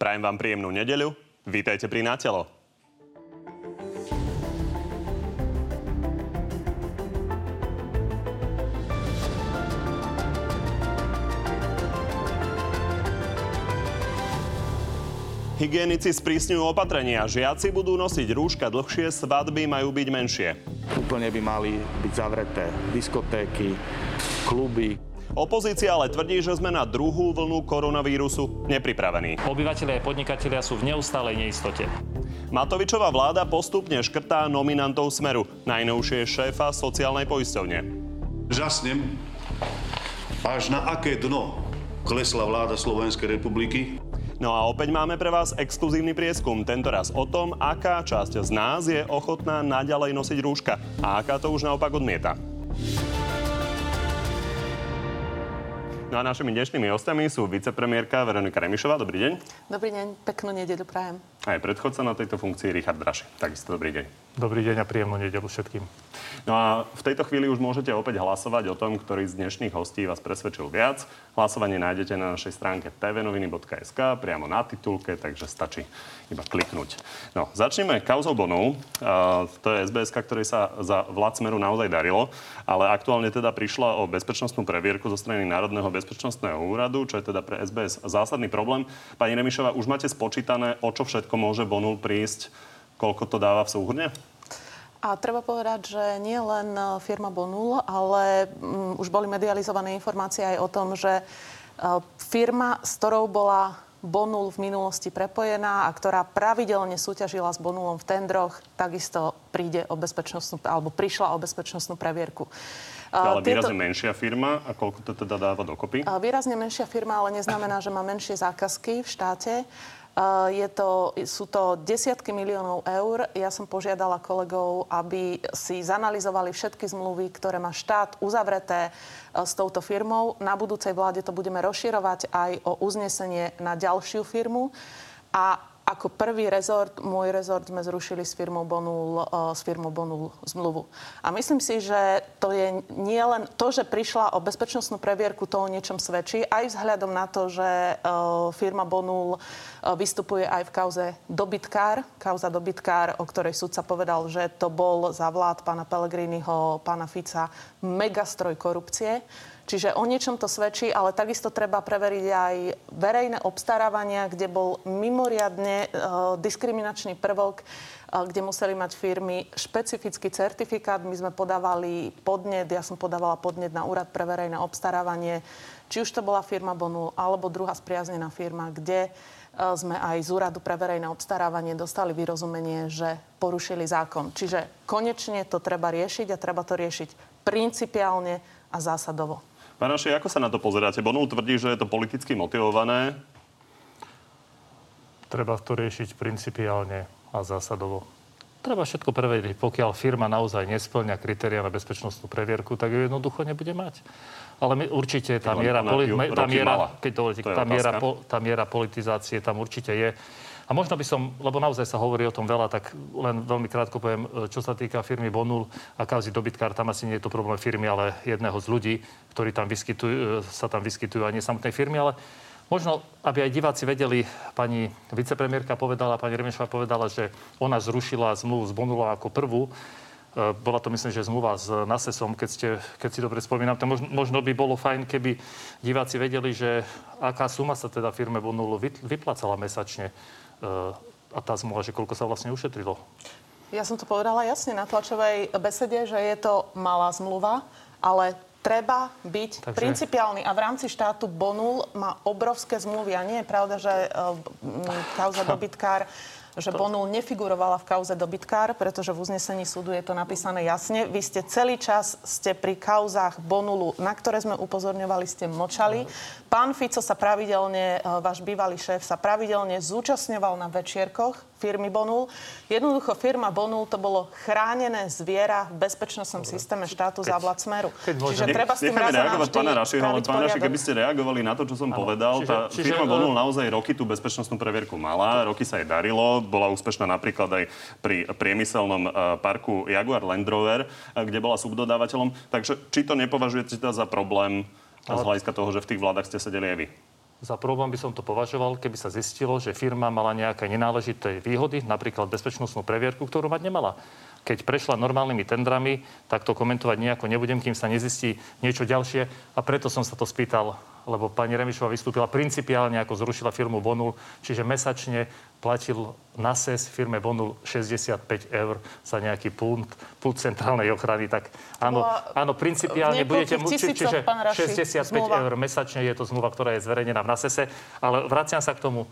Prajem vám príjemnú nedeľu. Vítajte pri Natelo. Hygienici sprísňujú opatrenia. Žiaci budú nosiť rúška dlhšie, svadby majú byť menšie. Úplne by mali byť zavreté diskotéky, kluby. Opozícia ale tvrdí, že sme na druhú vlnu koronavírusu nepripravení. Obyvatelia a podnikatelia sú v neustálej neistote. Matovičová vláda postupne škrtá nominantov Smeru. Najnovšie šéfa sociálnej poisťovne. Žasnem, až na aké dno klesla vláda Slovenskej republiky. No a opäť máme pre vás exkluzívny prieskum, tentoraz o tom, aká časť z nás je ochotná naďalej nosiť rúška a aká to už naopak odmieta. No a našimi dnešnými hostiami sú vicepremiérka Veronika Remišová. Dobrý deň. Dobrý deň, peknú nedeľu prajem. Aj predchodca na tejto funkcii Richard Braši. Takisto dobrý deň. Dobrý deň a príjemnú nedeľu všetkým. No a v tejto chvíli už môžete opäť hlasovať o tom, ktorý z dnešných hostí vás presvedčil viac. Hlasovanie nájdete na našej stránke tvnoviny.sk priamo na titulke, takže stačí iba kliknúť. No, začneme kauzou Bonov. Uh, to je SBS, ktorej sa za vlád Smeru naozaj darilo, ale aktuálne teda prišla o bezpečnostnú previerku zo strany Národného bezpečnostného úradu, čo je teda pre SBS zásadný problém. Pani Remišová, už máte spočítané, o čo všetko môže Bonul prísť, koľko to dáva v súhrne? A treba povedať, že nie len e, firma Bonul, ale um, už boli medializované informácie aj o tom, že uh, firma, s ktorou bola Bonul v minulosti prepojená a ktorá pravidelne súťažila s Bonulom v tendroch, takisto príde o bezpečnostnú, alebo prišla o bezpečnostnú previerku. Ale Tieto... výrazne menšia firma a koľko to teda dáva dokopy? Výrazne menšia firma, ale neznamená, že má menšie zákazky v štáte. Je to, sú to desiatky miliónov eur. Ja som požiadala kolegov, aby si zanalizovali všetky zmluvy, ktoré má štát uzavreté e, s touto firmou. Na budúcej vláde to budeme rozširovať aj o uznesenie na ďalšiu firmu. A ako prvý rezort, môj rezort sme zrušili s firmou Bonul, uh, s firmou Bonul zmluvu. A myslím si, že to je nie len to, že prišla o bezpečnostnú previerku, to o niečom svedčí, aj vzhľadom na to, že uh, firma Bonul uh, vystupuje aj v kauze dobytkár, kauza dobytkár, o ktorej sudca povedal, že to bol za vlád pána Pellegriniho, pána Fica megastroj korupcie. Čiže o niečom to svedčí, ale takisto treba preveriť aj verejné obstarávania, kde bol mimoriadne uh, diskriminačný prvok, uh, kde museli mať firmy špecifický certifikát. My sme podávali podnet, ja som podávala podnet na Úrad pre verejné obstarávanie, či už to bola firma Bonu, alebo druhá spriaznená firma, kde uh, sme aj z Úradu pre verejné obstarávanie dostali vyrozumenie, že porušili zákon. Čiže konečne to treba riešiť a treba to riešiť principiálne a zásadovo. Pán Raši, ako sa na to pozeráte? Bonul tvrdí, že je to politicky motivované. Treba to riešiť principiálne a zásadovo. Treba všetko preveriť. Pokiaľ firma naozaj nesplňa kritéria na bezpečnostnú previerku, tak ju jednoducho nebude mať. Ale my, určite tá miera, poli, tá miera, keď dovolíte, tá, miera, tá miera politizácie tam určite je. A možno by som, lebo naozaj sa hovorí o tom veľa, tak len veľmi krátko poviem, e, čo sa týka firmy Bonul a kauzy dobytkár, tam asi nie je to problém firmy, ale jedného z ľudí, ktorí tam vyskytujú, e, sa tam vyskytujú a nie samotnej firmy, ale Možno, aby aj diváci vedeli, pani vicepremiérka povedala, pani Remešová povedala, že ona zrušila zmluvu z Bonula ako prvú. E, bola to, myslím, že zmluva s NASESom, keď, ste, keď si dobre spomínam. To možno, možno by bolo fajn, keby diváci vedeli, že aká suma sa teda firme Bonulu vyplácala mesačne a tá zmluva, že koľko sa vlastne ušetrilo? Ja som to povedala jasne na tlačovej besede, že je to malá zmluva, ale treba byť Takže... principiálny. A v rámci štátu Bonul má obrovské zmluvy. A nie je pravda, že uh, kauza dobytkár že Bonul nefigurovala v kauze dobytkár, pretože v uznesení súdu je to napísané jasne. Vy ste celý čas ste pri kauzách Bonulu, na ktoré sme upozorňovali, ste močali. Pán Fico sa pravidelne, e, váš bývalý šéf, sa pravidelne zúčastňoval na večierkoch firmy Bonul. Jednoducho firma Bonul to bolo chránené zviera v bezpečnostnom systéme štátu za vlád Smeru. Čiže ne, treba s tým reagovať pána Rašiho, ale pán Raši, keby ste reagovali na to, čo som ano. povedal, čiže, tá čiže, firma čiže, Bonul naozaj roky tú bezpečnostnú previerku mala, roky sa jej darilo, bola úspešná napríklad aj pri priemyselnom uh, parku Jaguar Land Rover, uh, kde bola subdodávateľom. Takže či to nepovažujete teda za problém z hľadiska toho, že v tých vládach ste sedeli aj vy? Za problém by som to považoval, keby sa zistilo, že firma mala nejaké nenáležité výhody, napríklad bezpečnostnú previerku, ktorú mať nemala. Keď prešla normálnymi tendrami, tak to komentovať nejako nebudem, kým sa nezistí niečo ďalšie. A preto som sa to spýtal lebo pani Remišová vystúpila principiálne, ako zrušila firmu Bonul, čiže mesačne platil na SES firme Bonul 65 eur za nejaký pult, pult centrálnej ochrany. Tak áno, áno principiálne budete musieť, čiže 65 zmluva. eur mesačne je to zmluva, ktorá je zverejnená v NASESe. Ale vraciam sa k tomu,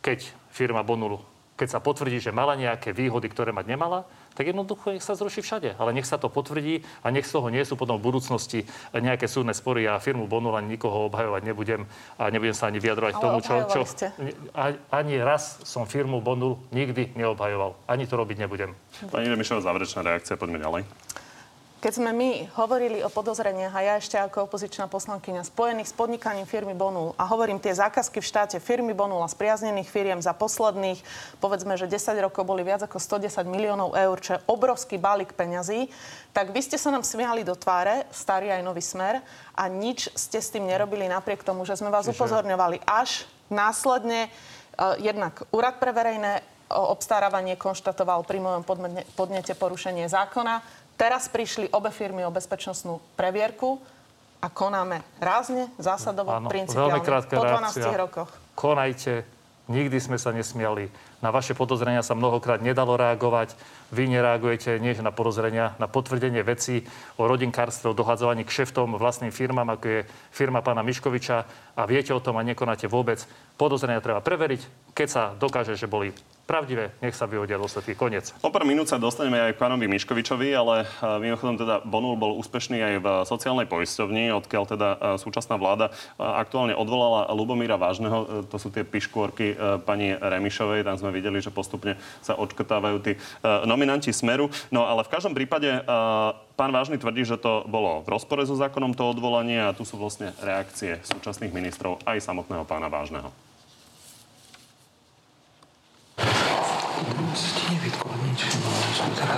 keď firma Bonul keď sa potvrdí, že mala nejaké výhody, ktoré mať nemala, tak jednoducho nech sa zruší všade. Ale nech sa to potvrdí a nech z toho nie sú potom v budúcnosti nejaké súdne spory. Ja firmu Bonul ani nikoho obhajovať nebudem a nebudem sa ani vyjadrovať k tomu, čo, čo... Ani raz som firmu Bonul nikdy neobhajoval. Ani to robiť nebudem. Pani Remišová, záverečná reakcia, poďme ďalej. Keď sme my hovorili o podozreniach a ja ešte ako opozičná poslankyňa spojených s podnikaním firmy Bonul a hovorím tie zákazky v štáte firmy Bonul a spriaznených firiem za posledných, povedzme, že 10 rokov boli viac ako 110 miliónov eur, čo je obrovský balík peňazí, tak vy ste sa nám smiali do tváre, starý aj nový smer a nič ste s tým nerobili napriek tomu, že sme vás Čiže... upozorňovali. Až následne uh, jednak Úrad pre verejné obstarávanie konštatoval pri mojom podnete porušenie zákona Teraz prišli obe firmy o bezpečnostnú previerku a konáme rázne, zásadovo, Áno, principiálne. po 12 reakcia. rokoch. Konajte, nikdy sme sa nesmiali. Na vaše podozrenia sa mnohokrát nedalo reagovať. Vy nereagujete nie na podozrenia, na potvrdenie vecí o rodinkárstve, o dohadzovaní k šeftom vlastným firmám, ako je firma pána Miškoviča a viete o tom a nekonáte vôbec. Podozrenia treba preveriť, keď sa dokáže, že boli pravdivé, nech sa vyhodia dôsledky. Koniec. O pár minút sa dostaneme aj k pánovi Miškovičovi, ale e, mimochodom teda Bonul bol úspešný aj v sociálnej poisťovni, odkiaľ teda e, súčasná vláda e, aktuálne odvolala Lubomíra Vážneho. To sú tie piškôrky pani Remišovej. Tam sme videli, že postupne sa odškrtávajú tí nominanti Smeru. No ale v každom prípade Pán Vážny tvrdí, že to bolo v rozpore so zákonom to odvolanie a tu sú vlastne reakcie súčasných ministrov aj samotného pána Vážneho.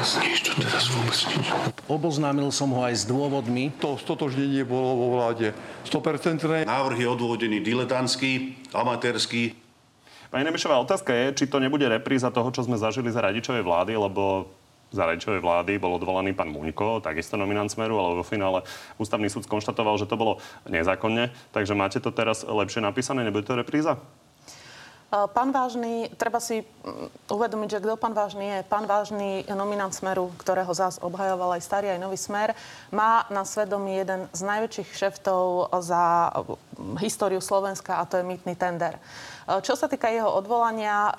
teraz. Nič tu teraz vôbec nič. Oboznámil som ho aj s dôvodmi. To stotožnenie bolo vo vláde 100%. Návrh je odvodený diletantský, amatérský. Pani Nemišová, otázka je, či to nebude repríza toho, čo sme zažili za radičovej vlády, lebo za radičovej vlády bol odvolaný pán Muňko, takisto nominant Smeru, ale vo finále ústavný súd skonštatoval, že to bolo nezákonne. Takže máte to teraz lepšie napísané, nebude to repríza? Pán Vážny, treba si mm, uvedomiť, že kto pán Vážny je. Pán Vážny, nominant Smeru, ktorého zás obhajoval aj starý, aj nový Smer, má na svedomí jeden z najväčších šeftov za mm, históriu Slovenska a to je mýtny tender. Čo sa týka jeho odvolania,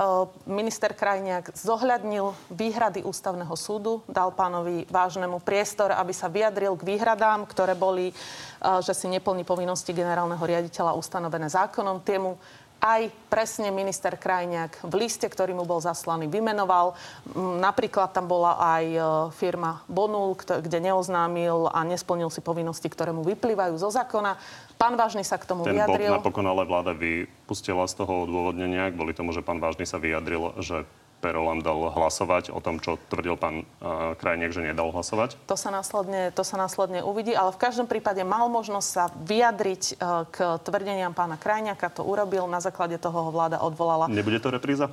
minister Krajniak zohľadnil výhrady ústavného súdu, dal pánovi vážnemu priestor, aby sa vyjadril k výhradám, ktoré boli, že si neplní povinnosti generálneho riaditeľa ustanovené zákonom. Tiemu aj presne minister Krajniak v liste, ktorý mu bol zaslaný, vymenoval. Napríklad tam bola aj e, firma Bonul, kde neoznámil a nesplnil si povinnosti, ktoré mu vyplývajú zo zákona. Pán Vážny sa k tomu Ten vyjadril. Ten napokon ale vláda vypustila z toho odôvodnenia, kvôli tomu, že pán Vážny sa vyjadril, že Perolam dal hlasovať o tom, čo tvrdil pán uh, Krajniak, že nedal hlasovať? To sa, následne, to sa následne uvidí, ale v každom prípade mal možnosť sa vyjadriť uh, k tvrdeniam pána Krajniaka. To urobil, na základe toho ho vláda odvolala. Nebude to repríza?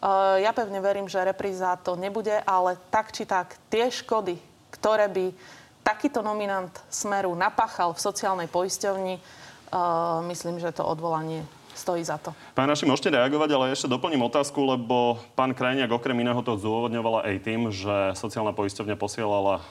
Uh, ja pevne verím, že repríza to nebude, ale tak či tak tie škody, ktoré by takýto nominant Smeru napáchal v sociálnej poisťovni, uh, myslím, že to odvolanie stojí za to. Pán Naši, môžete reagovať, ale ešte doplním otázku, lebo pán Krajniak okrem iného to zdôvodňovala aj tým, že sociálna poisťovňa posielala e,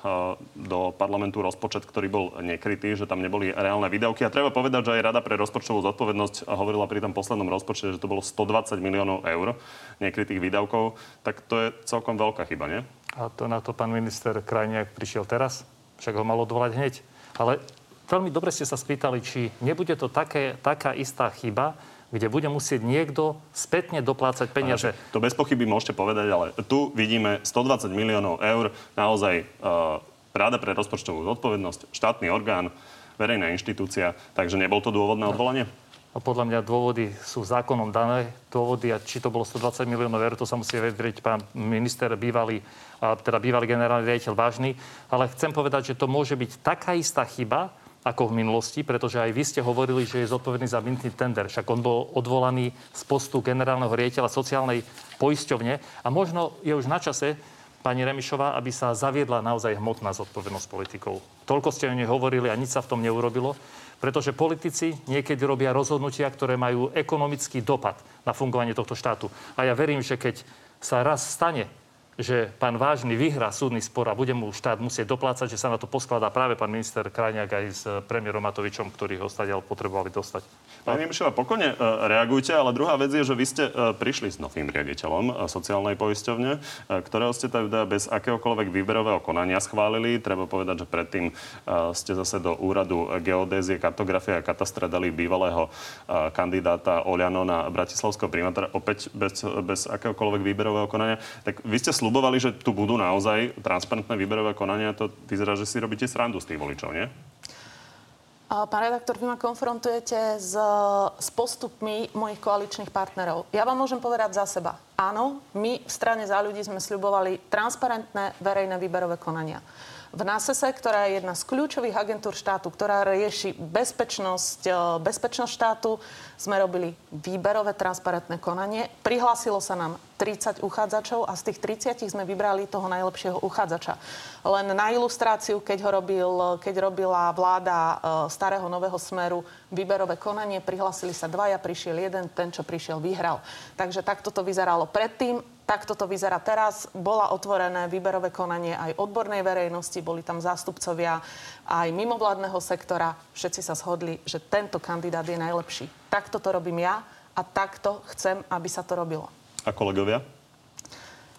do parlamentu rozpočet, ktorý bol nekrytý, že tam neboli reálne výdavky. A treba povedať, že aj Rada pre rozpočtovú zodpovednosť hovorila pri tom poslednom rozpočte, že to bolo 120 miliónov eur nekrytých výdavkov. Tak to je celkom veľká chyba, nie? A to na to pán minister Krajniak prišiel teraz? Však ho mal odvolať hneď. Ale veľmi dobre ste sa spýtali, či nebude to také, taká istá chyba, kde bude musieť niekto spätne doplácať peniaze. To bez pochyby môžete povedať, ale tu vidíme 120 miliónov eur, naozaj uh, Rada pre rozpočtovú zodpovednosť, štátny orgán, verejná inštitúcia, takže nebol to dôvod na odvolanie? A podľa mňa dôvody sú zákonom dané dôvody a či to bolo 120 miliónov eur, to sa musí vedieť pán minister bývalý, a teda bývalý generálny riaditeľ vážny. Ale chcem povedať, že to môže byť taká istá chyba, ako v minulosti, pretože aj vy ste hovorili, že je zodpovedný za mýtny tender. Však on bol odvolaný z postu generálneho riaditeľa sociálnej poisťovne a možno je už na čase, pani Remišová, aby sa zaviedla naozaj hmotná zodpovednosť politikov. Toľko ste o nej hovorili a nič sa v tom neurobilo, pretože politici niekedy robia rozhodnutia, ktoré majú ekonomický dopad na fungovanie tohto štátu. A ja verím, že keď sa raz stane že pán Vážny vyhrá súdny spor a bude mu štát musieť doplácať, že sa na to poskladá práve pán minister Krajniak aj s premiérom Matovičom, ktorý ho stadiaľ potrebovali dostať. Pani Mišova, pokojne e, reagujte, ale druhá vec je, že vy ste e, prišli s novým riaditeľom sociálnej poisťovne, ktorého ste teda bez akéhokoľvek výberového konania schválili. Treba povedať, že predtým ste zase do úradu geodézie, kartografie a katastra dali bývalého kandidáta Oliano na bratislavského primátora, opäť bez, bez akéhokoľvek výberového konania. Tak vy ste slubovali, že tu budú naozaj transparentné výberové konania. To vyzerá, že si robíte srandu z tých voličov, nie? Pán redaktor, vy ma konfrontujete s, s postupmi mojich koaličných partnerov. Ja vám môžem povedať za seba. Áno, my v strane za ľudí sme sľubovali transparentné verejné výberové konania v NASESE, ktorá je jedna z kľúčových agentúr štátu, ktorá rieši bezpečnosť, e, bezpečnosť štátu, sme robili výberové transparentné konanie. Prihlásilo sa nám 30 uchádzačov a z tých 30 sme vybrali toho najlepšieho uchádzača. Len na ilustráciu, keď, ho robil, keď robila vláda e, starého nového smeru výberové konanie, prihlásili sa dvaja, prišiel jeden, ten, čo prišiel, vyhral. Takže takto to vyzeralo predtým. Takto to vyzerá teraz. Bola otvorené výberové konanie aj odbornej verejnosti, boli tam zástupcovia aj mimovládneho sektora. Všetci sa shodli, že tento kandidát je najlepší. Takto to robím ja a takto chcem, aby sa to robilo. A kolegovia?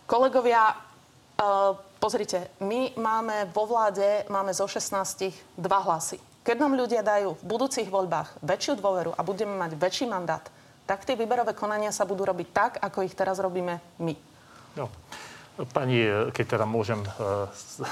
Kolegovia, uh, pozrite, my máme vo vláde, máme zo 16 dva hlasy. Keď nám ľudia dajú v budúcich voľbách väčšiu dôveru a budeme mať väčší mandát, tak tie výberové konania sa budú robiť tak, ako ich teraz robíme my. No. Pani, keď teda môžem, e,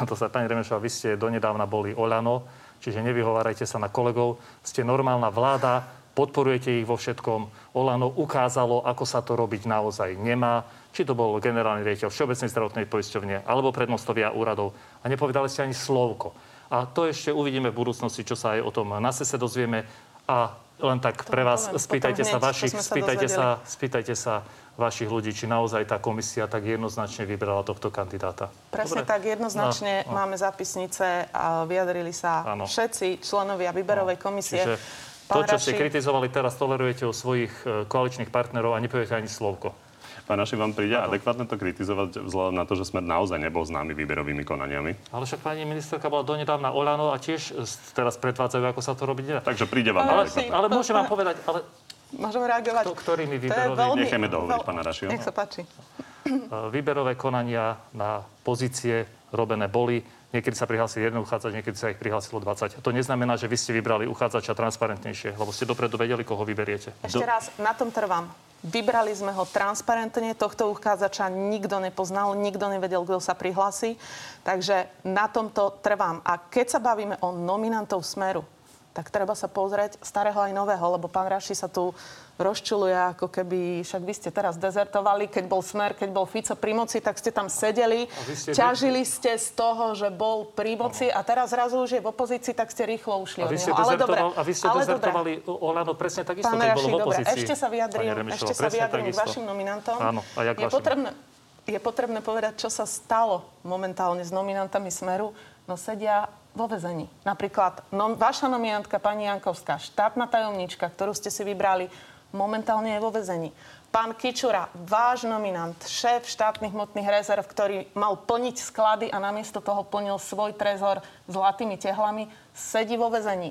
to sa pani Remešová, vy ste donedávna boli Oľano, čiže nevyhovárajte sa na kolegov. Ste normálna vláda, podporujete ich vo všetkom. Olano ukázalo, ako sa to robiť naozaj nemá. Či to bol generálny riaditeľ Všeobecnej zdravotnej poisťovne alebo prednostovia úradov. A nepovedali ste ani slovko. A to ešte uvidíme v budúcnosti, čo sa aj o tom na sese dozvieme. A len tak pre vás, poviem, spýtajte sa vašich, spýtajte sa, spýtajte sa vašich ľudí, či naozaj tá komisia tak jednoznačne vybrala tohto kandidáta. Presne Dobre? tak, jednoznačne no, no. máme zapisnice a vyjadrili sa ano. všetci členovia výberovej no. komisie. Čiže to, čo ste kritizovali teraz, tolerujete u svojich e, koaličných partnerov a nepoviete ani slovko. Pán Naši, vám príde adekvátne to kritizovať vzhľadom na to, že sme naozaj nebol známi výberovými konaniami? Ale však pani ministerka bola donedávna Olano a tiež teraz predvádzajú, ako sa to robiť nedá. Takže príde vám ale, ale môžem vám povedať, ale... Môžem reagovať. Kto, ktorými výberovými... Veľmi... Nechajme dohovoriť, pána Rašio. Nech sa páči. E, výberové konania na pozície robené boli. Niekedy sa prihlásil jeden uchádzač, niekedy sa ich prihlásilo 20. To neznamená, že vy ste vybrali uchádzača transparentnejšie, lebo ste dopredu vedeli, koho vyberiete. Ešte Do... raz, na tom trvám. Vybrali sme ho transparentne, tohto uchádzača nikto nepoznal, nikto nevedel, kto sa prihlási. Takže na tomto trvám. A keď sa bavíme o nominantov Smeru, tak treba sa pozrieť starého aj nového, lebo pán Raši sa tu rozčuluje, ako keby, však vy ste teraz dezertovali, keď bol Smer, keď bol Fico pri moci, tak ste tam sedeli, ste ťažili ste z toho, že bol pri moci a teraz zrazu už je v opozícii, tak ste rýchlo ušli a vy ste ale dobre, a vy ste ale dezertovali Olano presne takisto, Pán keď bol v opozícii. Dobre, ešte sa vyjadrím, ešte sa vyjadrím k vašim nominantom. Áno, a jak je, potrebné, je potrebné povedať, čo sa stalo momentálne s nominantami Smeru. No sedia vo vezení. Napríklad no, vaša nominantka, pani Jankovská, štátna tajomnička, ktorú ste si vybrali, momentálne je vo vezení. Pán Kičura, váš nominant, šéf štátnych hmotných rezerv, ktorý mal plniť sklady a namiesto toho plnil svoj trezor zlatými tehlami, sedí vo vezení.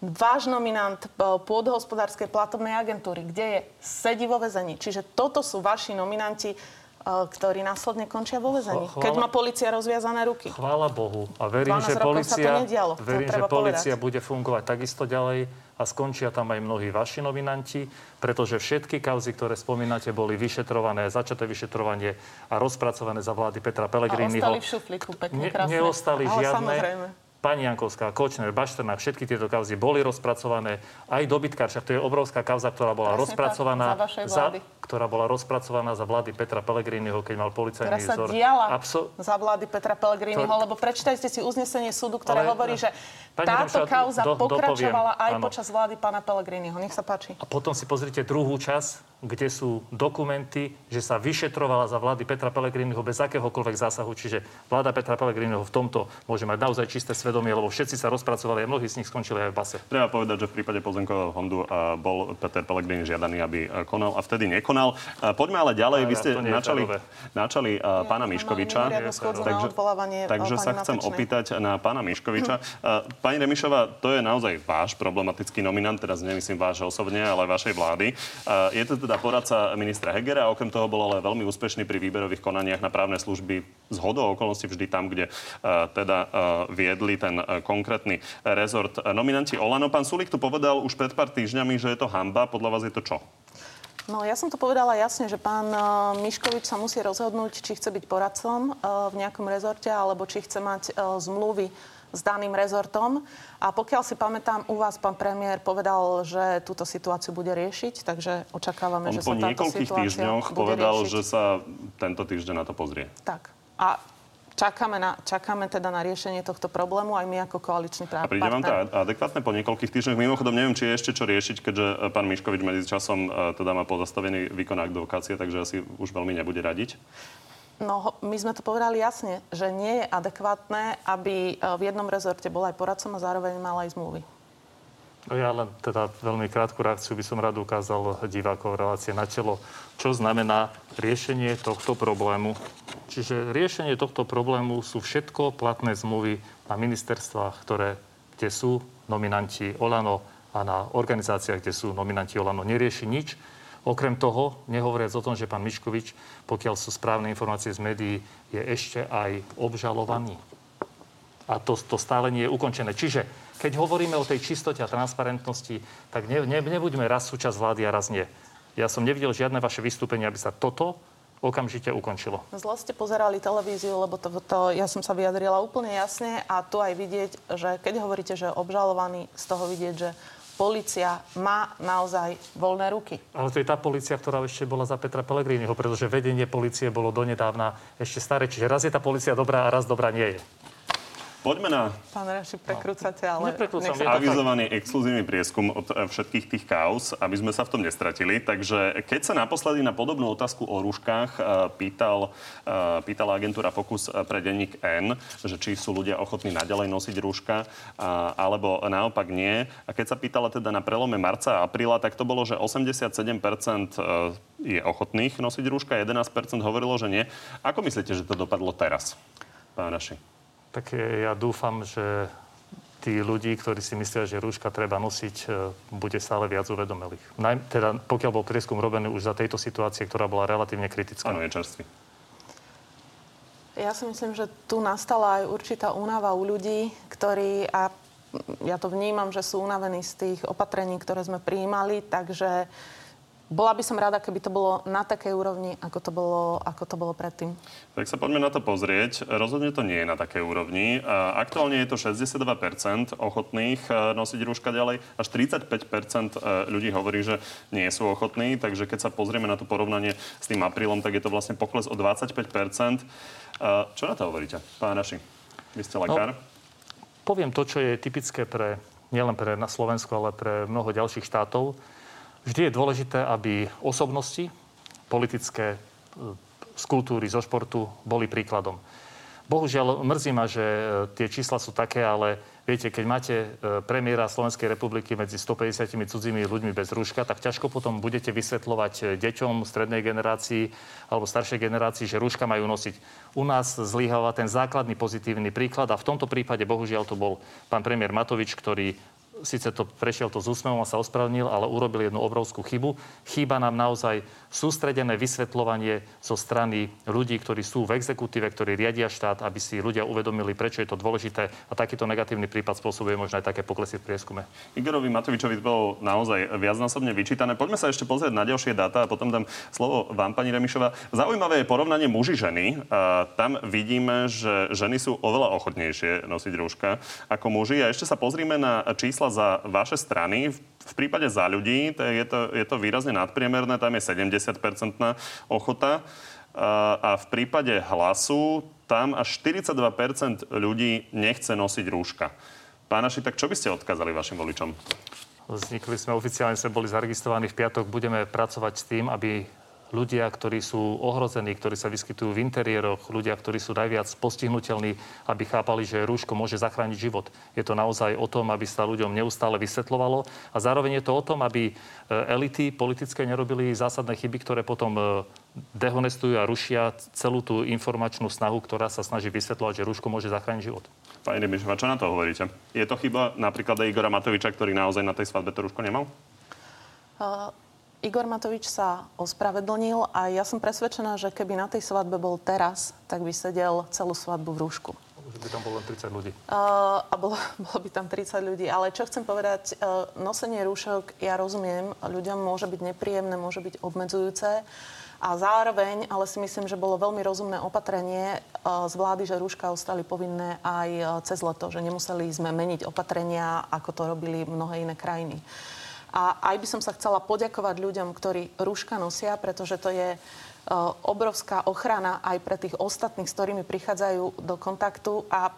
Váš nominant e, pôdohospodárskej platobnej agentúry, kde je, sedí vo vezení. Čiže toto sú vaši nominanti ktorí následne končia vo vezení, keď má policia rozviazané ruky. Chvála Bohu. A verím, že policia, verím, že policia bude fungovať takisto ďalej a skončia tam aj mnohí vaši nominanti, pretože všetky kauzy, ktoré spomínate, boli vyšetrované, začaté vyšetrovanie a rozpracované za vlády Petra Pellegriniho. A ostali v šuflíku pekne, krásne. Ne, neostali Ale žiadne. Samozrejme pani Jankovská, Kočner, Bašternák, všetky tieto kauzy boli rozpracované. Aj dobytkár, však to je obrovská kauza, ktorá bola Presne rozpracovaná tak, za vlády. ktorá bola rozpracovaná za vlády Petra Pellegriniho, keď mal policajný ktorá sa vzor. diala Abso- za vlády Petra Pellegriniho, To- lebo prečítajte si uznesenie súdu, ktoré Ale- hovorí, že Pani táto Remšová, kauza do- pokračovala dopoviem, aj áno. počas vlády pána Pellegriniho. Nech sa páči. A potom si pozrite druhú časť, kde sú dokumenty, že sa vyšetrovala za vlády Petra Pellegriniho bez akéhokoľvek zásahu. Čiže vláda Petra Pellegriniho v tomto môže mať naozaj čisté svedomie, lebo všetci sa rozpracovali a mnohí z nich skončili aj v base. Treba povedať, že v prípade pozemkového fondu bol Peter Pellegrini žiadaný, aby konal a vtedy nekonal. Poďme ale ďalej. Ale Vy ste je načali, načali a, pána Miškoviča. Takže, odvolávanie, takže e, sa chcem Matečnej. opýtať na pána Miškoviča. Pani Remišová, to je naozaj váš problematický nominant, teraz nemyslím váš osobne, ale vašej vlády. Je to teda poradca ministra Hegera, okrem toho bol ale veľmi úspešný pri výberových konaniach na právne služby z hodou okolností vždy tam, kde a, teda a, viedli ten a, konkrétny rezort a, nominanti Olano. Pán Sulik tu povedal už pred pár týždňami, že je to hamba. Podľa vás je to čo? No ja som to povedala jasne, že pán Miškovič sa musí rozhodnúť, či chce byť poradcom v nejakom rezorte, alebo či chce mať zmluvy s daným rezortom. A pokiaľ si pamätám, u vás pán premiér povedal, že túto situáciu bude riešiť, takže očakávame, On že sa táto niekoľkých týždňoch povedal, riešiť. že sa tento týždeň na to pozrie. Tak. A čakáme, na, čakáme teda na riešenie tohto problému aj my ako koaličný A práv- príde vám to adekvátne po niekoľkých týždňoch? Mimochodom, neviem, či je ešte čo riešiť, keďže e, pán Miškovič medzi časom e, teda má pozastavený výkon advokácie, takže asi už veľmi nebude radiť. No, my sme to povedali jasne, že nie je adekvátne, aby e, v jednom rezorte bol aj poradcom a zároveň mal aj zmluvy. No ja len teda veľmi krátku reakciu by som rád ukázal divákov relácie na telo. Čo znamená riešenie tohto problému? Čiže riešenie tohto problému sú všetko platné zmluvy na ministerstvách, ktoré, kde sú nominanti Olano a na organizáciách, kde sú nominanti Olano. Nerieši nič. Okrem toho, nehovoriac o tom, že pán Miškovič, pokiaľ sú správne informácie z médií, je ešte aj obžalovaný. A to, to stále nie je ukončené. Čiže keď hovoríme o tej čistote a transparentnosti, tak ne, ne, nebuďme raz súčasť vlády a raz nie. Ja som nevidel žiadne vaše vystúpenie, aby sa toto okamžite ukončilo. Zle ste pozerali televíziu, lebo to, to, ja som sa vyjadrila úplne jasne a tu aj vidieť, že keď hovoríte, že obžalovaný, z toho vidieť, že policia má naozaj voľné ruky. Ale to je tá policia, ktorá ešte bola za Petra Pellegriniho, pretože vedenie policie bolo donedávna ešte staré. Čiže raz je tá policia dobrá a raz dobrá nie je. Poďme na Pán Reši, prekrúcate, ale... Neprekrúcam, avizovaný exkluzívny prieskum od e, všetkých tých kauz, aby sme sa v tom nestratili. Takže keď sa naposledy na podobnú otázku o rúškach e, pýtal, e, pýtala agentúra Focus pre denník N, že či sú ľudia ochotní naďalej nosiť rúška, alebo naopak nie. A keď sa pýtala teda na prelome marca a apríla, tak to bolo, že 87% je ochotných nosiť rúška, 11% hovorilo, že nie. Ako myslíte, že to dopadlo teraz, pán Raši? Tak ja dúfam, že tí ľudí, ktorí si myslia, že rúška treba nosiť, e, bude stále viac uvedomelých. Teda pokiaľ bol prieskum robený už za tejto situácie, ktorá bola relatívne kritická. Áno, je čerstvý. Ja si myslím, že tu nastala aj určitá únava u ľudí, ktorí, a ja to vnímam, že sú unavení z tých opatrení, ktoré sme prijímali, takže bola by som rada, keby to bolo na takej úrovni, ako to bolo, ako to bolo predtým. Tak sa poďme na to pozrieť. Rozhodne to nie je na takej úrovni. Aktuálne je to 62% ochotných e, nosiť rúška ďalej. Až 35% e, ľudí hovorí, že nie sú ochotní. Takže keď sa pozrieme na to porovnanie s tým aprílom, tak je to vlastne pokles o 25%. E, Čo na to hovoríte, pán Raši? Vy ste lekár. No. Poviem to, čo je typické pre, nielen pre na Slovensku, ale pre mnoho ďalších štátov. Vždy je dôležité, aby osobnosti politické e, z kultúry, zo športu boli príkladom. Bohužiaľ, mrzí ma, že e, tie čísla sú také, ale viete, keď máte e, premiéra Slovenskej republiky medzi 150 cudzími ľuďmi bez rúška, tak ťažko potom budete vysvetľovať deťom strednej generácii alebo staršej generácii, že rúška majú nosiť. U nás zlyháva ten základný pozitívny príklad a v tomto prípade bohužiaľ to bol pán premiér Matovič, ktorý síce to prešiel to s úsmevom a sa ospravedlnil, ale urobil jednu obrovskú chybu. Chýba nám naozaj sústredené vysvetľovanie zo strany ľudí, ktorí sú v exekutíve, ktorí riadia štát, aby si ľudia uvedomili, prečo je to dôležité a takýto negatívny prípad spôsobuje možno aj také poklesy v prieskume. Igorovi Matovičovi bolo naozaj viacnásobne vyčítané. Poďme sa ešte pozrieť na ďalšie dáta a potom dám slovo vám, pani Remišová. Zaujímavé je porovnanie muži-ženy. Tam vidíme, že ženy sú oveľa ochotnejšie nosiť rúška ako muži. A ešte sa pozrime na čísla za vaše strany. V prípade za ľudí je to, je to výrazne nadpriemerné, tam je 70-percentná ochota. A v prípade hlasu tam až 42% ľudí nechce nosiť rúška. Pánaši, tak čo by ste odkázali vašim voličom? Vznikli sme oficiálne, sme boli zaregistrovaní v piatok. Budeme pracovať s tým, aby ľudia, ktorí sú ohrození, ktorí sa vyskytujú v interiéroch, ľudia, ktorí sú najviac postihnutelní, aby chápali, že rúško môže zachrániť život. Je to naozaj o tom, aby sa ľuďom neustále vysvetľovalo a zároveň je to o tom, aby e, elity politické nerobili zásadné chyby, ktoré potom e, dehonestujú a rušia celú tú informačnú snahu, ktorá sa snaží vysvetľovať, že rúško môže zachrániť život. Pani Remišová, čo na to hovoríte? Je to chyba napríklad aj Igora Matoviča, ktorý naozaj na tej svadbe to rúško nemal? Uh, Igor Matovič sa ospravedlnil a ja som presvedčená, že keby na tej svadbe bol teraz, tak by sedel celú svadbu v rúšku. Že by tam bolo len 30 ľudí. Uh, a bolo, bolo by tam 30 ľudí. Ale čo chcem povedať, uh, nosenie rúšok, ja rozumiem, ľuďom môže byť nepríjemné, môže byť obmedzujúce. A zároveň, ale si myslím, že bolo veľmi rozumné opatrenie uh, z vlády, že rúška ostali povinné aj uh, cez leto, že nemuseli sme meniť opatrenia, ako to robili mnohé iné krajiny. A aj by som sa chcela poďakovať ľuďom, ktorí rúška nosia, pretože to je e, obrovská ochrana aj pre tých ostatných, s ktorými prichádzajú do kontaktu a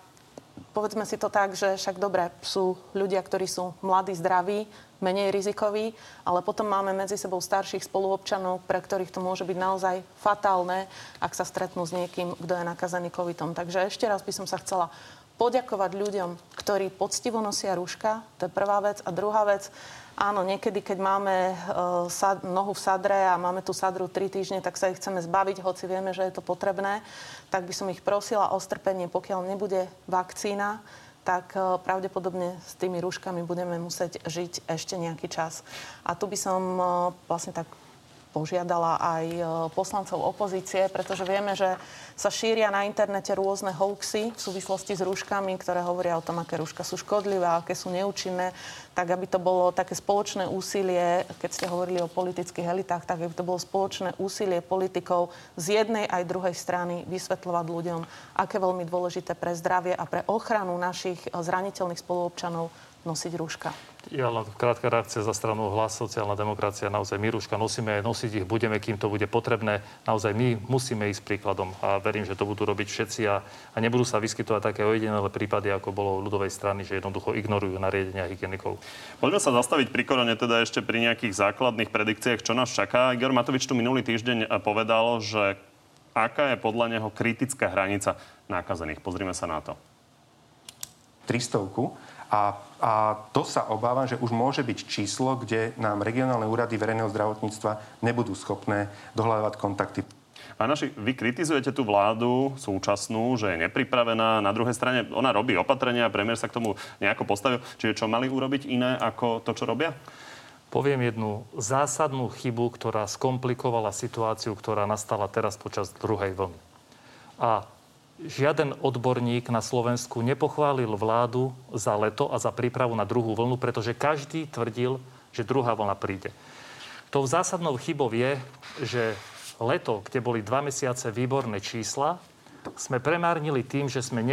povedzme si to tak, že však dobre, sú ľudia, ktorí sú mladí, zdraví, menej rizikoví, ale potom máme medzi sebou starších spoluobčanov, pre ktorých to môže byť naozaj fatálne, ak sa stretnú s niekým, kto je nakazený covidom. Takže ešte raz by som sa chcela poďakovať ľuďom, ktorí poctivo nosia rúška, to je prvá vec. A druhá vec, Áno, niekedy, keď máme uh, sad, nohu v sadre a máme tú sadru 3 týždne, tak sa ich chceme zbaviť, hoci vieme, že je to potrebné. Tak by som ich prosila o strpenie, pokiaľ nebude vakcína, tak uh, pravdepodobne s tými rúškami budeme musieť žiť ešte nejaký čas. A tu by som uh, vlastne tak požiadala aj e, poslancov opozície, pretože vieme, že sa šíria na internete rôzne hoaxy v súvislosti s rúškami, ktoré hovoria o tom, aké rúška sú škodlivé, aké sú neúčinné, tak aby to bolo také spoločné úsilie, keď ste hovorili o politických elitách, tak aby to bolo spoločné úsilie politikov z jednej aj druhej strany vysvetľovať ľuďom, aké veľmi dôležité pre zdravie a pre ochranu našich zraniteľných spoluobčanov nosiť rúška. Ja len krátka reakcia za stranu hlas, sociálna demokracia. Naozaj my rúška nosíme, nosiť ich budeme, kým to bude potrebné. Naozaj my musíme ísť príkladom a verím, že to budú robiť všetci a, a nebudú sa vyskytovať také ojedinelé prípady, ako bolo ľudovej strany, že jednoducho ignorujú nariadenia hygienikov. Poďme sa zastaviť pri korone teda ešte pri nejakých základných predikciách, čo nás čaká. Igor Matovič tu minulý týždeň povedal, že aká je podľa neho kritická hranica nákazených. Pozrime sa na to. 300 a, a to sa obávam, že už môže byť číslo, kde nám regionálne úrady verejného zdravotníctva nebudú schopné dohľadávať kontakty. naši, vy kritizujete tú vládu súčasnú, že je nepripravená. Na druhej strane ona robí opatrenia, premiér sa k tomu nejako postavil. Čiže čo mali urobiť iné ako to, čo robia? Poviem jednu zásadnú chybu, ktorá skomplikovala situáciu, ktorá nastala teraz počas druhej vlny. A žiaden odborník na Slovensku nepochválil vládu za leto a za prípravu na druhú vlnu, pretože každý tvrdil, že druhá vlna príde. Tou zásadnou chybou je, že leto, kde boli dva mesiace výborné čísla, sme premárnili tým, že sme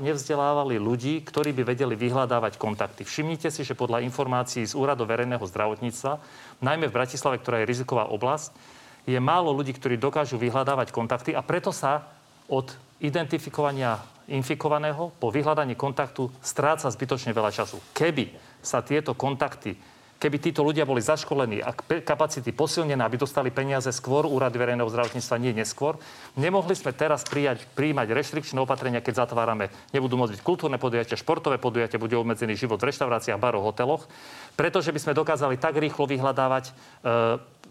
nevzdelávali ľudí, ktorí by vedeli vyhľadávať kontakty. Všimnite si, že podľa informácií z Úradu verejného zdravotníctva, najmä v Bratislave, ktorá je riziková oblasť, je málo ľudí, ktorí dokážu vyhľadávať kontakty a preto sa od identifikovania infikovaného po vyhľadaní kontaktu stráca zbytočne veľa času. Keby sa tieto kontakty keby títo ľudia boli zaškolení a kapacity posilnené, aby dostali peniaze skôr, úrady verejného zdravotníctva nie neskôr, nemohli sme teraz prijať, príjmať reštrikčné opatrenia, keď zatvárame, nebudú môcť byť kultúrne podujatia, športové podujatia, bude obmedzený život v reštauráciách, baroch, hoteloch, pretože by sme dokázali tak rýchlo vyhľadávať e,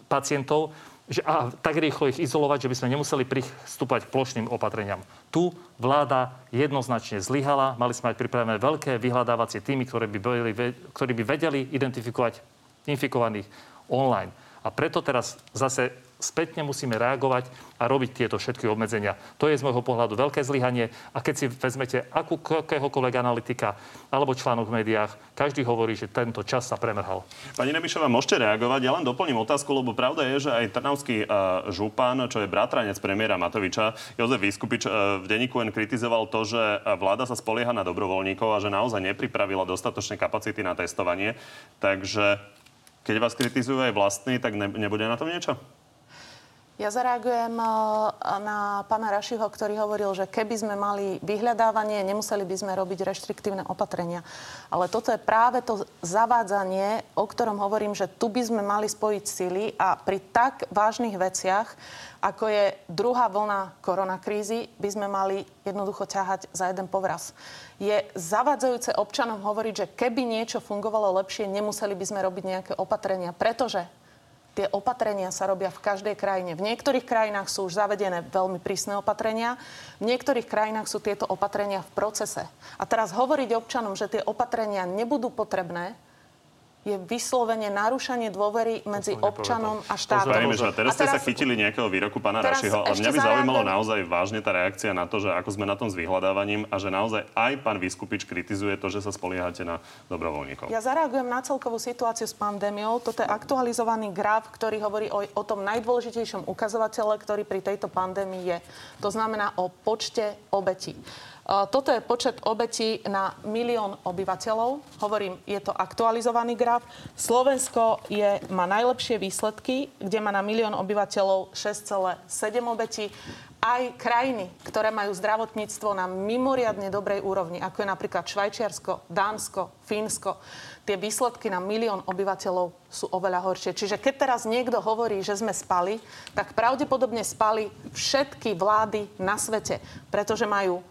pacientov, že, a tak rýchlo ich izolovať, že by sme nemuseli pristúpať k plošným opatreniam. Tu vláda jednoznačne zlyhala. Mali sme mať pripravené veľké vyhľadávacie týmy, ktoré by, boli, ktorí by vedeli identifikovať infikovaných online. A preto teraz zase spätne musíme reagovať a robiť tieto všetky obmedzenia. To je z môjho pohľadu veľké zlyhanie a keď si vezmete akéhokoľvek analytika alebo článok v médiách, každý hovorí, že tento čas sa premrhal. Pani Nebišová, môžete reagovať. Ja len doplním otázku, lebo pravda je, že aj Trnavský uh, župan, čo je bratranec premiéra Matoviča, Jozef Vyskupič uh, v denníku N kritizoval to, že vláda sa spolieha na dobrovoľníkov a že naozaj nepripravila dostatočné kapacity na testovanie. Takže keď vás kritizujú aj vlastní, tak ne, nebude na tom niečo? Ja zareagujem eh, na pána Rašiho, ktorý hovoril, že keby sme mali vyhľadávanie, nemuseli by sme robiť reštriktívne opatrenia. Ale toto je práve to zavádzanie, o ktorom hovorím, že tu by sme mali spojiť sily a pri tak vážnych veciach, ako je druhá vlna koronakrízy, by sme mali jednoducho ťahať za jeden povraz. Je zavádzajúce občanom hovoriť, že keby niečo fungovalo lepšie, nemuseli by sme robiť nejaké opatrenia, pretože Tie opatrenia sa robia v každej krajine. V niektorých krajinách sú už zavedené veľmi prísne opatrenia, v niektorých krajinách sú tieto opatrenia v procese. A teraz hovoriť občanom, že tie opatrenia nebudú potrebné, je vyslovene narušenie dôvery medzi občanom a štátom. Zajme, že teraz, a teraz ste sa chytili nejakého výroku pána Rašiho, ale mňa by zaujímalo naozaj vážne tá reakcia na to, že ako sme na tom s vyhľadávaním a že naozaj aj pán Vyskupič kritizuje to, že sa spoliehate na dobrovoľníkov. Ja zareagujem na celkovú situáciu s pandémiou. Toto je aktualizovaný graf, ktorý hovorí o, o tom najdôležitejšom ukazovatele, ktorý pri tejto pandémii je. To znamená o počte obetí. Toto je počet obetí na milión obyvateľov. Hovorím, je to aktualizovaný graf. Slovensko je, má najlepšie výsledky, kde má na milión obyvateľov 6,7 obetí. Aj krajiny, ktoré majú zdravotníctvo na mimoriadne dobrej úrovni, ako je napríklad Švajčiarsko, Dánsko, Fínsko, tie výsledky na milión obyvateľov sú oveľa horšie. Čiže keď teraz niekto hovorí, že sme spali, tak pravdepodobne spali všetky vlády na svete, pretože majú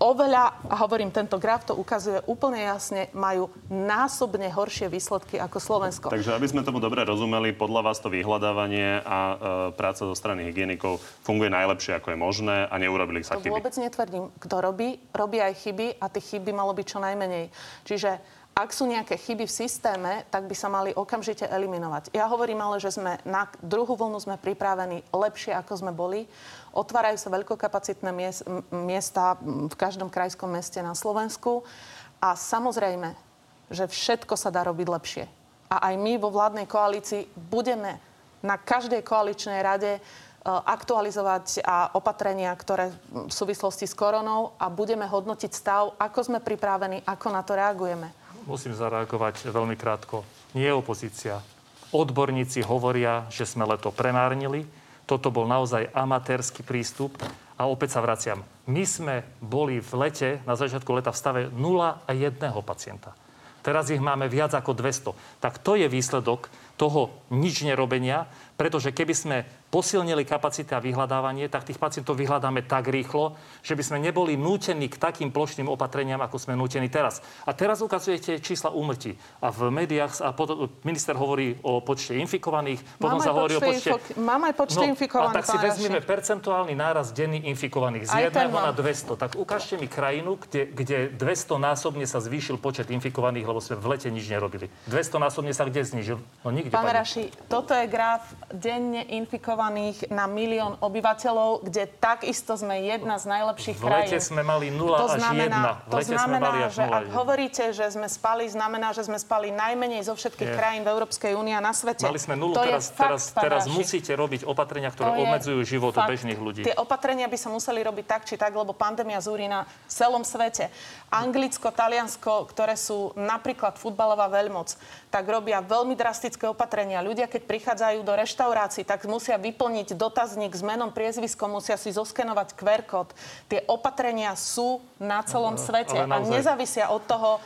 oveľa, a hovorím, tento graf to ukazuje úplne jasne, majú násobne horšie výsledky ako Slovensko. Takže aby sme tomu dobre rozumeli, podľa vás to vyhľadávanie a e, práca zo strany hygienikov funguje najlepšie, ako je možné a neurobili sa to chyby. vôbec netvrdím. Kto robí, robí aj chyby a tých chyby malo byť čo najmenej. Čiže ak sú nejaké chyby v systéme, tak by sa mali okamžite eliminovať. Ja hovorím ale, že sme na druhú vlnu sme pripravení lepšie, ako sme boli. Otvárajú sa veľkokapacitné miesta v každom krajskom meste na Slovensku. A samozrejme, že všetko sa dá robiť lepšie. A aj my vo vládnej koalícii budeme na každej koaličnej rade e, aktualizovať a opatrenia, ktoré v súvislosti s koronou a budeme hodnotiť stav, ako sme pripravení, ako na to reagujeme musím zareagovať veľmi krátko. Nie opozícia. Odborníci hovoria, že sme leto premárnili. Toto bol naozaj amatérsky prístup. A opäť sa vraciam. My sme boli v lete, na začiatku leta v stave 0 a 1 pacienta. Teraz ich máme viac ako 200. Tak to je výsledok toho nič nerobenia, pretože keby sme posilnili kapacity a vyhľadávanie, tak tých pacientov vyhľadáme tak rýchlo, že by sme neboli nútení k takým plošným opatreniam, ako sme nútení teraz. A teraz ukazujete čísla úmrtí. A v médiách a potom, minister hovorí o počte infikovaných, potom sa hovorí o počte... Info... Mám aj počte no, infikovaných. A tak si vezmeme percentuálny náraz denný infikovaných z jedného na 200. Tak ukážte mi krajinu, kde, kde 200 násobne sa zvýšil počet infikovaných, lebo sme v lete nič nerobili. 200 násobne sa kde znížil? No nikde. Pán Raši, toto je graf denne infikovaných na milión obyvateľov, kde takisto sme jedna z najlepších v krajín. V lete sme mali 0 to až znamená, 1. to znamená, že ak hovoríte, že sme spali, znamená, že sme spali najmenej zo všetkých Nie. krajín v Európskej únii a na svete. Mali sme nulu, to teraz, teraz, fakt, teraz musíte robiť opatrenia, ktoré obmedzujú život bežných ľudí. Tie opatrenia by sa museli robiť tak či tak, lebo pandémia zúri na celom svete. Anglicko, Taliansko, ktoré sú napríklad futbalová veľmoc, tak robia veľmi drastické opatrenia. Ľudia, keď prichádzajú do reštaurácií, tak musia vyplniť dotazník s menom, priezviskom, musia si zoskenovať QR kód. Tie opatrenia sú na celom svete a nezavisia od toho, e,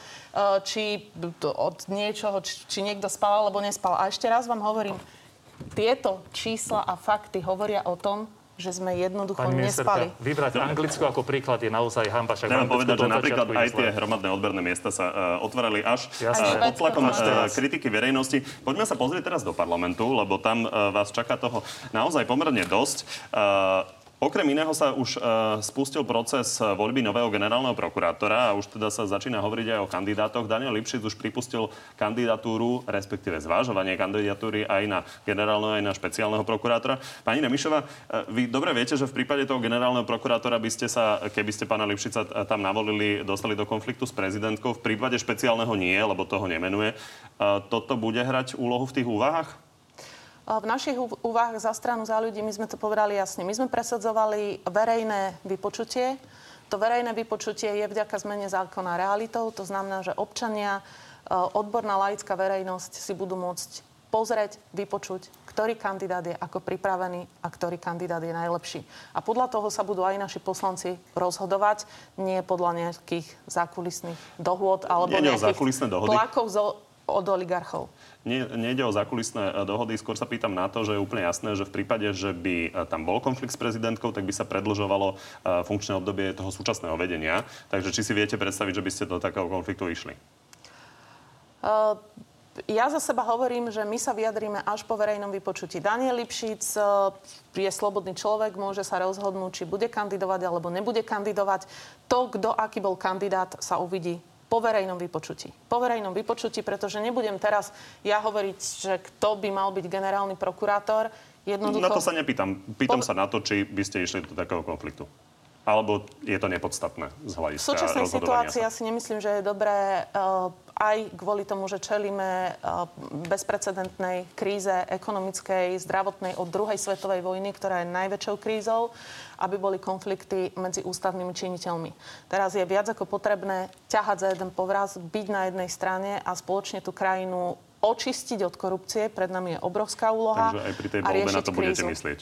či od niečoho, či niekto spal alebo nespal. A ešte raz vám hovorím, tieto čísla a fakty hovoria o tom, že sme jednoducho Pani nespali. vybrať Anglicko ako príklad je naozaj hamba. Však Treba povedať, že napríklad aj tie hromadné odberné miesta sa uh, otvárali až Jasné. uh, pod tlakom uh, kritiky verejnosti. Poďme sa pozrieť teraz do parlamentu, lebo tam uh, vás čaká toho naozaj pomerne dosť. Uh, Okrem iného sa už uh, spustil proces uh, voľby nového generálneho prokurátora a už teda sa začína hovoriť aj o kandidátoch. Daniel Lipšic už pripustil kandidatúru, respektíve zvážovanie kandidatúry aj na generálneho, aj na špeciálneho prokurátora. Pani Nemišova, uh, vy dobre viete, že v prípade toho generálneho prokurátora by ste sa, keby ste pána Lipšica tam navolili, dostali do konfliktu s prezidentkou. V prípade špeciálneho nie, lebo toho nemenuje. Toto bude hrať úlohu v tých úvahách? V našich úvahách za stranu za ľudí my sme to povedali jasne. My sme presadzovali verejné vypočutie. To verejné vypočutie je vďaka zmene zákona realitou. To znamená, že občania, e, odborná laická verejnosť si budú môcť pozrieť, vypočuť, ktorý kandidát je ako pripravený a ktorý kandidát je najlepší. A podľa toho sa budú aj naši poslanci rozhodovať, nie podľa nejakých zákulisných dohôd alebo Nie, nejakých zákulisné dohody. tlakov zo, od oligarchov. Nie, nejde o zákulisné e, dohody, skôr sa pýtam na to, že je úplne jasné, že v prípade, že by e, tam bol konflikt s prezidentkou, tak by sa predlžovalo e, funkčné obdobie toho súčasného vedenia. Takže či si viete predstaviť, že by ste do takého konfliktu išli? Uh, ja za seba hovorím, že my sa vyjadríme až po verejnom vypočutí. Daniel Lipšic je slobodný človek, môže sa rozhodnúť, či bude kandidovať alebo nebude kandidovať. To, kto aký bol kandidát, sa uvidí po verejnom vypočutí. Po verejnom vypočutí, pretože nebudem teraz ja hovoriť, že kto by mal byť generálny prokurátor. Jednoducho... Na to sa nepýtam. Pýtam Po- sa na to, či by ste išli do takého konfliktu. Alebo je to nepodstatné z hľadiska rozhodovania situácii sa? si nemyslím, že je dobré uh, aj kvôli tomu, že čelíme uh, bezprecedentnej kríze ekonomickej, zdravotnej od druhej svetovej vojny, ktorá je najväčšou krízou, aby boli konflikty medzi ústavnými činiteľmi. Teraz je viac ako potrebné ťahať za jeden povraz, byť na jednej strane a spoločne tú krajinu očistiť od korupcie. Pred nami je obrovská úloha. Takže aj pri tej voľbe na to budete krízu. myslieť.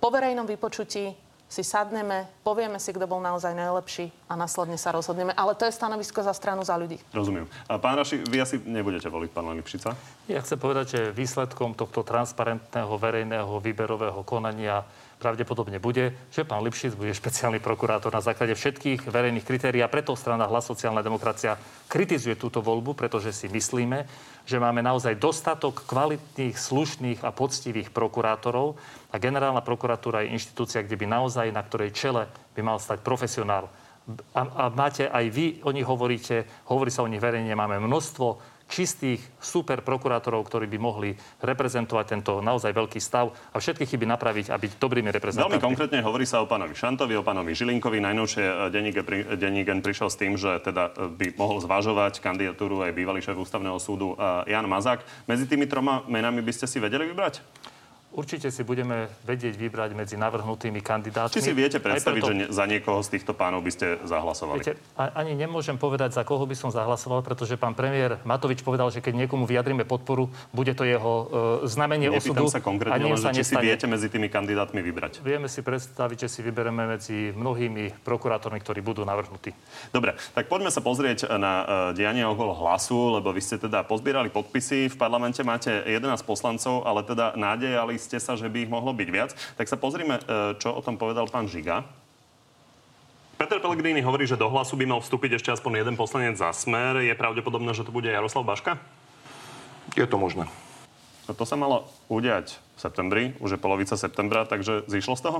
Po verejnom vypočutí si sadneme, povieme si, kto bol naozaj najlepší a následne sa rozhodneme. Ale to je stanovisko za stranu za ľudí. Rozumiem. A pán Raši, vy asi nebudete voliť pána Lipšica? Ja chcem povedať, že výsledkom tohto transparentného verejného výberového konania pravdepodobne bude, že pán Lipšic bude špeciálny prokurátor na základe všetkých verejných kritérií a preto strana Hlas sociálna demokracia kritizuje túto voľbu, pretože si myslíme, že máme naozaj dostatok kvalitných, slušných a poctivých prokurátorov a generálna prokuratúra je inštitúcia, kde by naozaj na ktorej čele by mal stať profesionál. A, a máte aj vy, o nich hovoríte, hovorí sa o nich verejne, máme množstvo čistých super prokurátorov, ktorí by mohli reprezentovať tento naozaj veľký stav a všetky chyby napraviť a byť dobrými Veľmi reprezentantmi. konkrétne hovorí sa o pánovi Šantovi, o pánovi Žilinkovi. Najnovšie e, denník, pri- denník N prišiel s tým, že teda e, by mohol zvažovať kandidatúru aj bývalý šéf ústavného súdu e, Jan Mazák. Medzi tými troma menami by ste si vedeli vybrať? Určite si budeme vedieť vybrať medzi navrhnutými kandidátmi. Či si viete predstaviť, preto- že ne, za niekoho z týchto pánov by ste zahlasovali? Viete, ani nemôžem povedať, za koho by som zahlasoval, pretože pán premiér Matovič povedal, že keď niekomu vyjadrime podporu, bude to jeho e, znamenie Nepýtam osudu sa a konkrétne, len, sa či si viete medzi tými kandidátmi vybrať. Vieme si predstaviť, že si vybereme medzi mnohými prokurátormi, ktorí budú navrhnutí. Dobre, tak poďme sa pozrieť na uh, dianie okolo hlasu, lebo vy ste teda pozbierali podpisy. V parlamente máte 11 poslancov, ale teda nádejali ste sa, že by ich mohlo byť viac. Tak sa pozrime, uh, čo o tom povedal pán Žiga. Peter Pellegrini hovorí, že do hlasu by mal vstúpiť ešte aspoň jeden poslanec za smer. Je pravdepodobné, že to bude Jaroslav Baška? Je to možné. No to sa malo udiať v septembri, už je polovica septembra, takže zišlo z toho?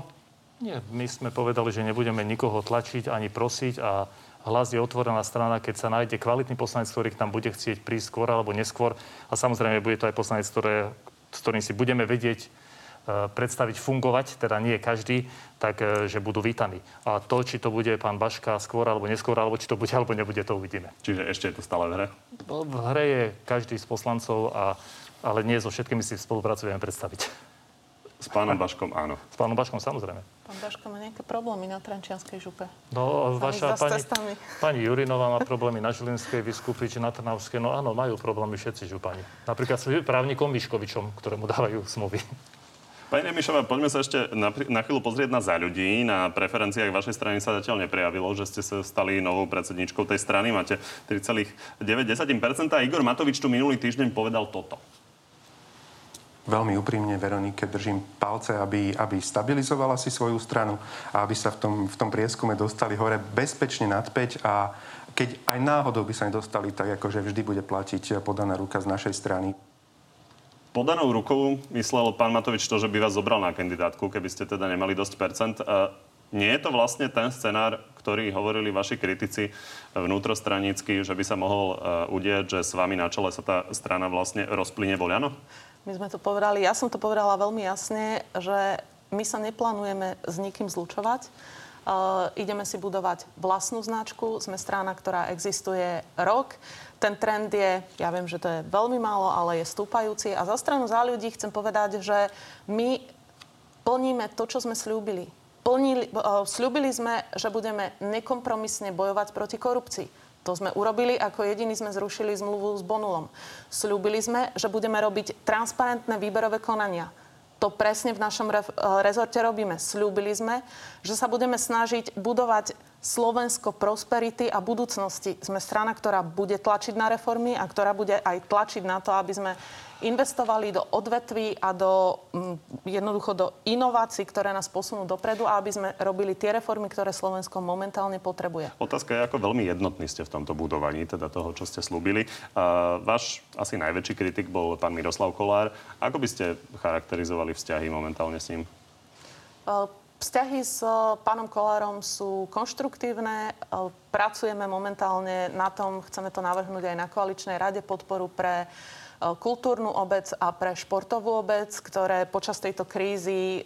Nie, my sme povedali, že nebudeme nikoho tlačiť ani prosiť a hlas je otvorená strana, keď sa nájde kvalitný poslanec, ktorý k nám bude chcieť prísť skôr alebo neskôr. A samozrejme bude to aj poslanec, ktoré, s ktorým si budeme vedieť e, predstaviť fungovať, teda nie každý, tak e, že budú vítaní. A to, či to bude pán Baška skôr alebo neskôr, alebo či to bude alebo nebude, to uvidíme. Čiže ešte je to stále v hre? V hre je každý z poslancov, a, ale nie so všetkými si spolupracujeme predstaviť. S pánom Baškom áno. S pánom Baškom samozrejme. Pán Baško má nejaké problémy na Trenčianskej župe. No, Tam vaša pani, cestami. pani Jurinová má problémy na Žilinskej, Vyskupiči, na Trnavskej. No áno, majú problémy všetci župani. Napríklad s právnikom Miškovičom, ktorému dávajú smluvy. Pani Remišová, poďme sa ešte na, na chvíľu pozrieť na za ľudí. Na preferenciách vašej strany sa zatiaľ neprejavilo, že ste sa stali novou predsedničkou tej strany. Máte 3,9%. Igor Matovič tu minulý týždeň povedal toto. veľmi úprimne Veronike držím palce, aby, aby stabilizovala si svoju stranu a aby sa v tom, v tom prieskume dostali hore bezpečne nad 5 a keď aj náhodou by sa nedostali, tak akože vždy bude platiť podaná ruka z našej strany. Podanou rukou myslel pán Matovič to, že by vás zobral na kandidátku, keby ste teda nemali dosť percent. Nie je to vlastne ten scenár, ktorý hovorili vaši kritici vnútrostranícky, že by sa mohol uh, udieť, že s vami na čele sa tá strana vlastne rozplyne voľano? My sme to povedali, ja som to povedala veľmi jasne, že my sa neplánujeme s nikým zlučovať. Uh, ideme si budovať vlastnú značku. Sme strana, ktorá existuje rok. Ten trend je, ja viem, že to je veľmi málo, ale je stúpajúci. A za stranu za ľudí chcem povedať, že my plníme to, čo sme slúbili plnili, slúbili sme, že budeme nekompromisne bojovať proti korupcii. To sme urobili, ako jediní sme zrušili zmluvu s Bonulom. Sľúbili sme, že budeme robiť transparentné výberové konania. To presne v našom re- rezorte robíme. Sľúbili sme, že sa budeme snažiť budovať Slovensko prosperity a budúcnosti. Sme strana, ktorá bude tlačiť na reformy a ktorá bude aj tlačiť na to, aby sme investovali do odvetví a do, mm, jednoducho do inovácií, ktoré nás posunú dopredu a aby sme robili tie reformy, ktoré Slovensko momentálne potrebuje. Otázka je, ako veľmi jednotní ste v tomto budovaní, teda toho, čo ste slúbili. Uh, váš asi najväčší kritik bol pán Miroslav Kolár. Ako by ste charakterizovali vzťahy momentálne s ním? Uh, Vzťahy s pánom Kolárom sú konštruktívne. Pracujeme momentálne na tom, chceme to navrhnúť aj na koaličnej rade podporu pre E, kultúrnu obec a pre športovú obec, ktoré počas tejto krízy e,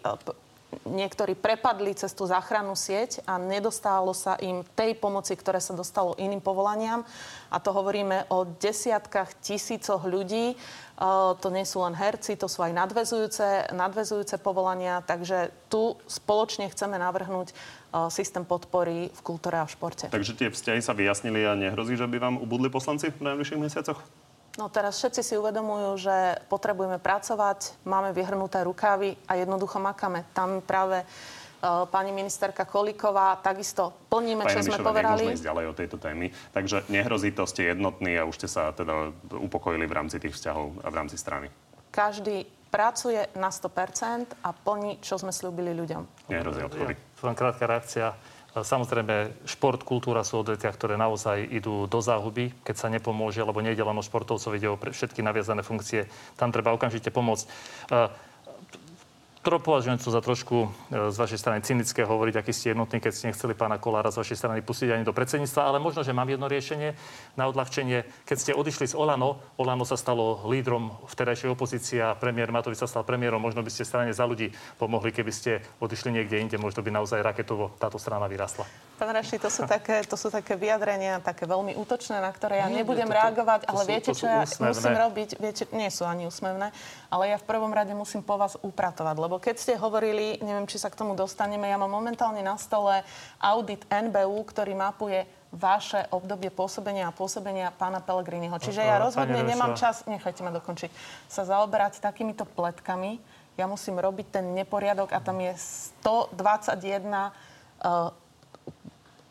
niektorí prepadli cez tú záchrannú sieť a nedostalo sa im tej pomoci, ktoré sa dostalo iným povolaniam. A to hovoríme o desiatkách tisícoch ľudí. To nie sú len herci, to sú aj nadvezujúce, nadvezujúce povolania. Takže tu spoločne chceme navrhnúť systém podpory v kultúre a v športe. Takže tie vzťahy sa vyjasnili a nehrozí, že by vám ubudli poslanci v najbližších mesiacoch? No teraz všetci si uvedomujú, že potrebujeme pracovať, máme vyhrnuté rukávy a jednoducho makáme. Tam práve uh, pani ministerka Kolíková takisto plníme, čo sme povedali. Nemôžeme ísť ďalej o tejto témy. Takže nehrozí to, ste jednotní a už ste sa teda upokojili v rámci tých vzťahov a v rámci strany. Každý pracuje na 100% a plní, čo sme slúbili ľuďom. Nehrozí odpory. Ja, len krátka reakcia. Samozrejme, šport, kultúra sú odvetvia, ktoré naozaj idú do záhuby, keď sa nepomôže, lebo nejde len o športovcov, ide o všetky naviazané funkcie. Tam treba okamžite pomôcť to považujem to za trošku e, z vašej strany cynické hovoriť, aký ste jednotní, keď ste nechceli pána Kolára z vašej strany pustiť ani do predsedníctva, ale možno, že mám jedno riešenie na odľahčenie. Keď ste odišli z Olano, Olano sa stalo lídrom vtedajšej opozície a premiér Matovič sa stal premiérom, možno by ste strane za ľudí pomohli, keby ste odišli niekde inde, možno by naozaj raketovo táto strana vyrastla. Pán Raši, to sú také, to sú také vyjadrenia, také veľmi útočné, na ktoré ja nebudem to, reagovať, ale sú, viete, čo ja úsmevné. musím robiť? Viete, nie sú ani úsmevné, ale ja v prvom rade musím po vás upratovať, lebo keď ste hovorili, neviem, či sa k tomu dostaneme, ja mám momentálne na stole audit NBU, ktorý mapuje vaše obdobie pôsobenia a pôsobenia pána Pelegriniho. Čiže ja rozhodne nemám čas, nechajte ma dokončiť, sa zaoberať takýmito pletkami. Ja musím robiť ten neporiadok a tam je 121 uh,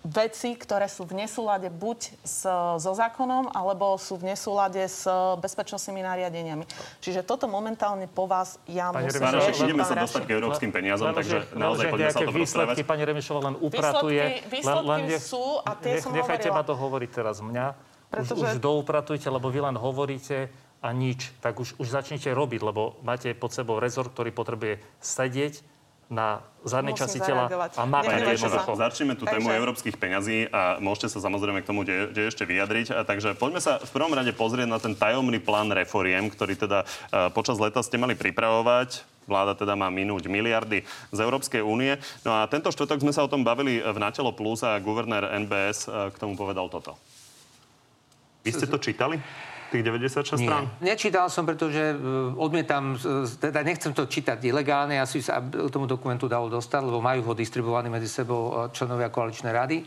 veci, ktoré sú v nesúlade buď s, so zákonom, alebo sú v nesúlade s bezpečnostnými nariadeniami. Čiže toto momentálne po vás ja pani musím riešiť. Ideme sa dostať k európskym peniazom, takže naozaj poďme sa o tom výsledky, pani Remišová len upratuje. Výsledky, výsledky len, len sú a tie nech, som Nechajte hovorila. ma to hovoriť teraz mňa. Pretože... Už, už doupratujte, lebo vy len hovoríte a nič. Tak už, už začnite robiť, lebo máte pod sebou rezort, ktorý potrebuje sedieť na zadnej časti tela a jednoducho. Začneme tú tému európskych peňazí a môžete sa samozrejme k tomu de, de ešte vyjadriť. A takže poďme sa v prvom rade pozrieť na ten tajomný plán reforiem, ktorý teda uh, počas leta ste mali pripravovať. Vláda teda má minúť miliardy z Európskej únie. No a tento štvrtok sme sa o tom bavili v Natelo Plus a guvernér NBS uh, k tomu povedal toto. Vy ste to čítali? Tých 96 Nie. strán? Nečítal som, pretože e, odmietam, teda nechcem to čítať ilegálne, asi sa tomu dokumentu dalo dostať, lebo majú ho distribuovaný medzi sebou e, členovia koaličnej rady.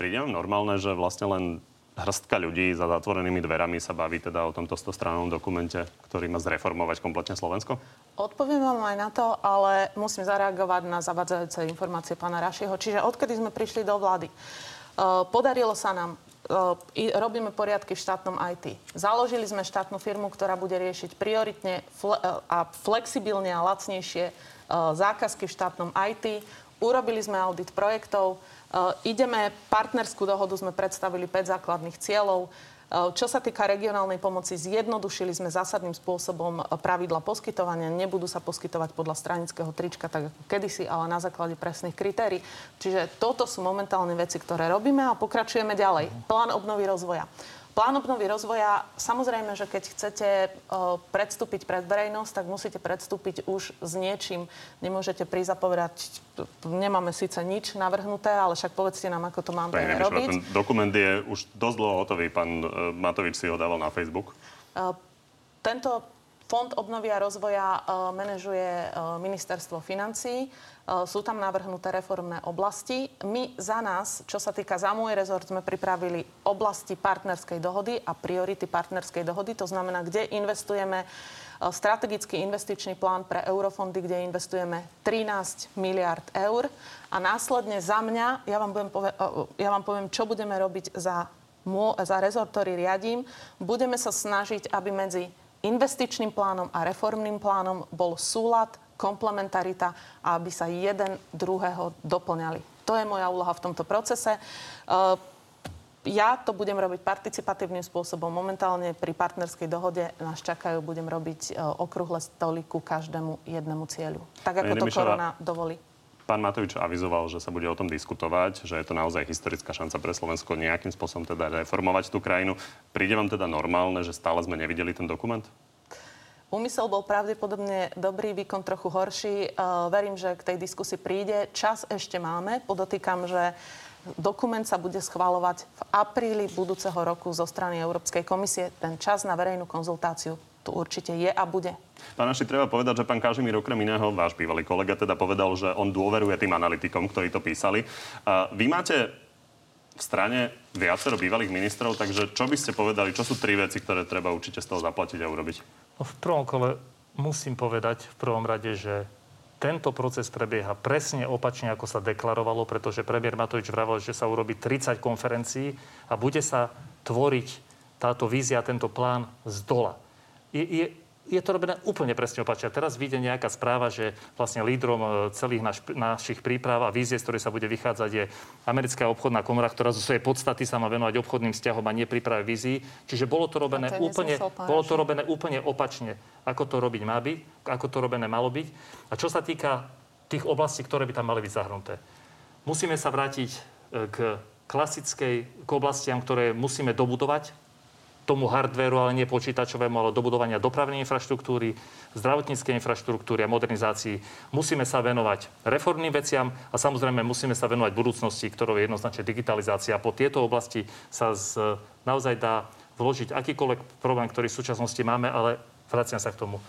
Príde normálne, že vlastne len hrstka ľudí za zatvorenými dverami sa baví teda o tomto 100 dokumente, ktorý má zreformovať kompletne Slovensko? Odpoviem vám aj na to, ale musím zareagovať na zavadzajúce informácie pána Rašiho. Čiže odkedy sme prišli do vlády, e, podarilo sa nám robíme poriadky v štátnom IT. Založili sme štátnu firmu, ktorá bude riešiť prioritne fle- a flexibilne a lacnejšie e, zákazky v štátnom IT. Urobili sme audit projektov. E, ideme, partnerskú dohodu sme predstavili 5 základných cieľov. Eh, čo sa týka regionálnej pomoci, zjednodušili sme zásadným spôsobom eh, pravidla poskytovania. Nebudú sa poskytovať podľa stranického trička, tak ako kedysi, ale na základe presných kritérií. Čiže toto sú momentálne veci, ktoré robíme a pokračujeme ďalej. Plán obnovy rozvoja. Plán obnovy rozvoja, samozrejme, že keď chcete predstúpiť pred verejnosť, tak musíte predstúpiť už s niečím. Nemôžete prísť a povedať, nemáme síce nič navrhnuté, ale však povedzte nám, ako to máme Pani robiť. Ten dokument je už dosť dlho hotový. Pán uh, Matovič si ho dával na Facebook. Uh, tento Fond obnovy a rozvoja uh, manažuje uh, ministerstvo financí. Uh, sú tam navrhnuté reformné oblasti. My za nás, čo sa týka za môj rezort, sme pripravili oblasti partnerskej dohody a priority partnerskej dohody. To znamená, kde investujeme strategický investičný plán pre eurofondy, kde investujeme 13 miliard eur. A následne za mňa, ja vám, budem pove- ja vám poviem, čo budeme robiť za, za rezort, ktorý riadím. Budeme sa snažiť, aby medzi investičným plánom a reformným plánom bol súlad, komplementarita a aby sa jeden druhého doplňali. To je moja úloha v tomto procese. Uh, ja to budem robiť participatívnym spôsobom. Momentálne pri partnerskej dohode nás čakajú, budem robiť uh, okrúhle stoly ku každému jednému cieľu. Tak ako to korona dovolí. Pán Matovič avizoval, že sa bude o tom diskutovať, že je to naozaj historická šanca pre Slovensko nejakým spôsobom teda reformovať tú krajinu. Príde vám teda normálne, že stále sme nevideli ten dokument? Úmysel bol pravdepodobne dobrý, výkon trochu horší. Uh, verím, že k tej diskusii príde. Čas ešte máme. Podotýkam, že dokument sa bude schváľovať v apríli budúceho roku zo strany Európskej komisie. Ten čas na verejnú konzultáciu tu určite je a bude. Pán Naši, treba povedať, že pán Kažimír okrem iného, váš bývalý kolega, teda povedal, že on dôveruje tým analytikom, ktorí to písali. Vy máte v strane viacero bývalých ministrov, takže čo by ste povedali, čo sú tri veci, ktoré treba určite z toho zaplatiť a urobiť? No, v prvom kole musím povedať v prvom rade, že tento proces prebieha presne opačne, ako sa deklarovalo, pretože premiér Matovič vravel, že sa urobí 30 konferencií a bude sa tvoriť táto vízia, tento plán z dola je, je, je to robené úplne presne opačne. Teraz vyjde nejaká správa, že vlastne lídrom e, celých naš, našich príprav a vízie, z ktorej sa bude vychádzať, je americká obchodná komora, ktorá zo svojej podstaty sa má venovať obchodným vzťahom a nie príprave vízií. Čiže bolo to robené, to úplne, bolo to robené úplne opačne, ako to robiť má byť, ako to robené malo byť. A čo sa týka tých oblastí, ktoré by tam mali byť zahrnuté. Musíme sa vrátiť e, k klasickej, k oblastiam, ktoré musíme dobudovať, tomu hardvéru, ale nie počítačovému, ale dobudovania dopravnej infraštruktúry, zdravotníckej infraštruktúry a modernizácii. Musíme sa venovať reformným veciam a samozrejme musíme sa venovať budúcnosti, ktorou je jednoznačne digitalizácia. Po tieto oblasti sa z, naozaj dá vložiť akýkoľvek problém, ktorý v súčasnosti máme, ale vraciam sa k tomu.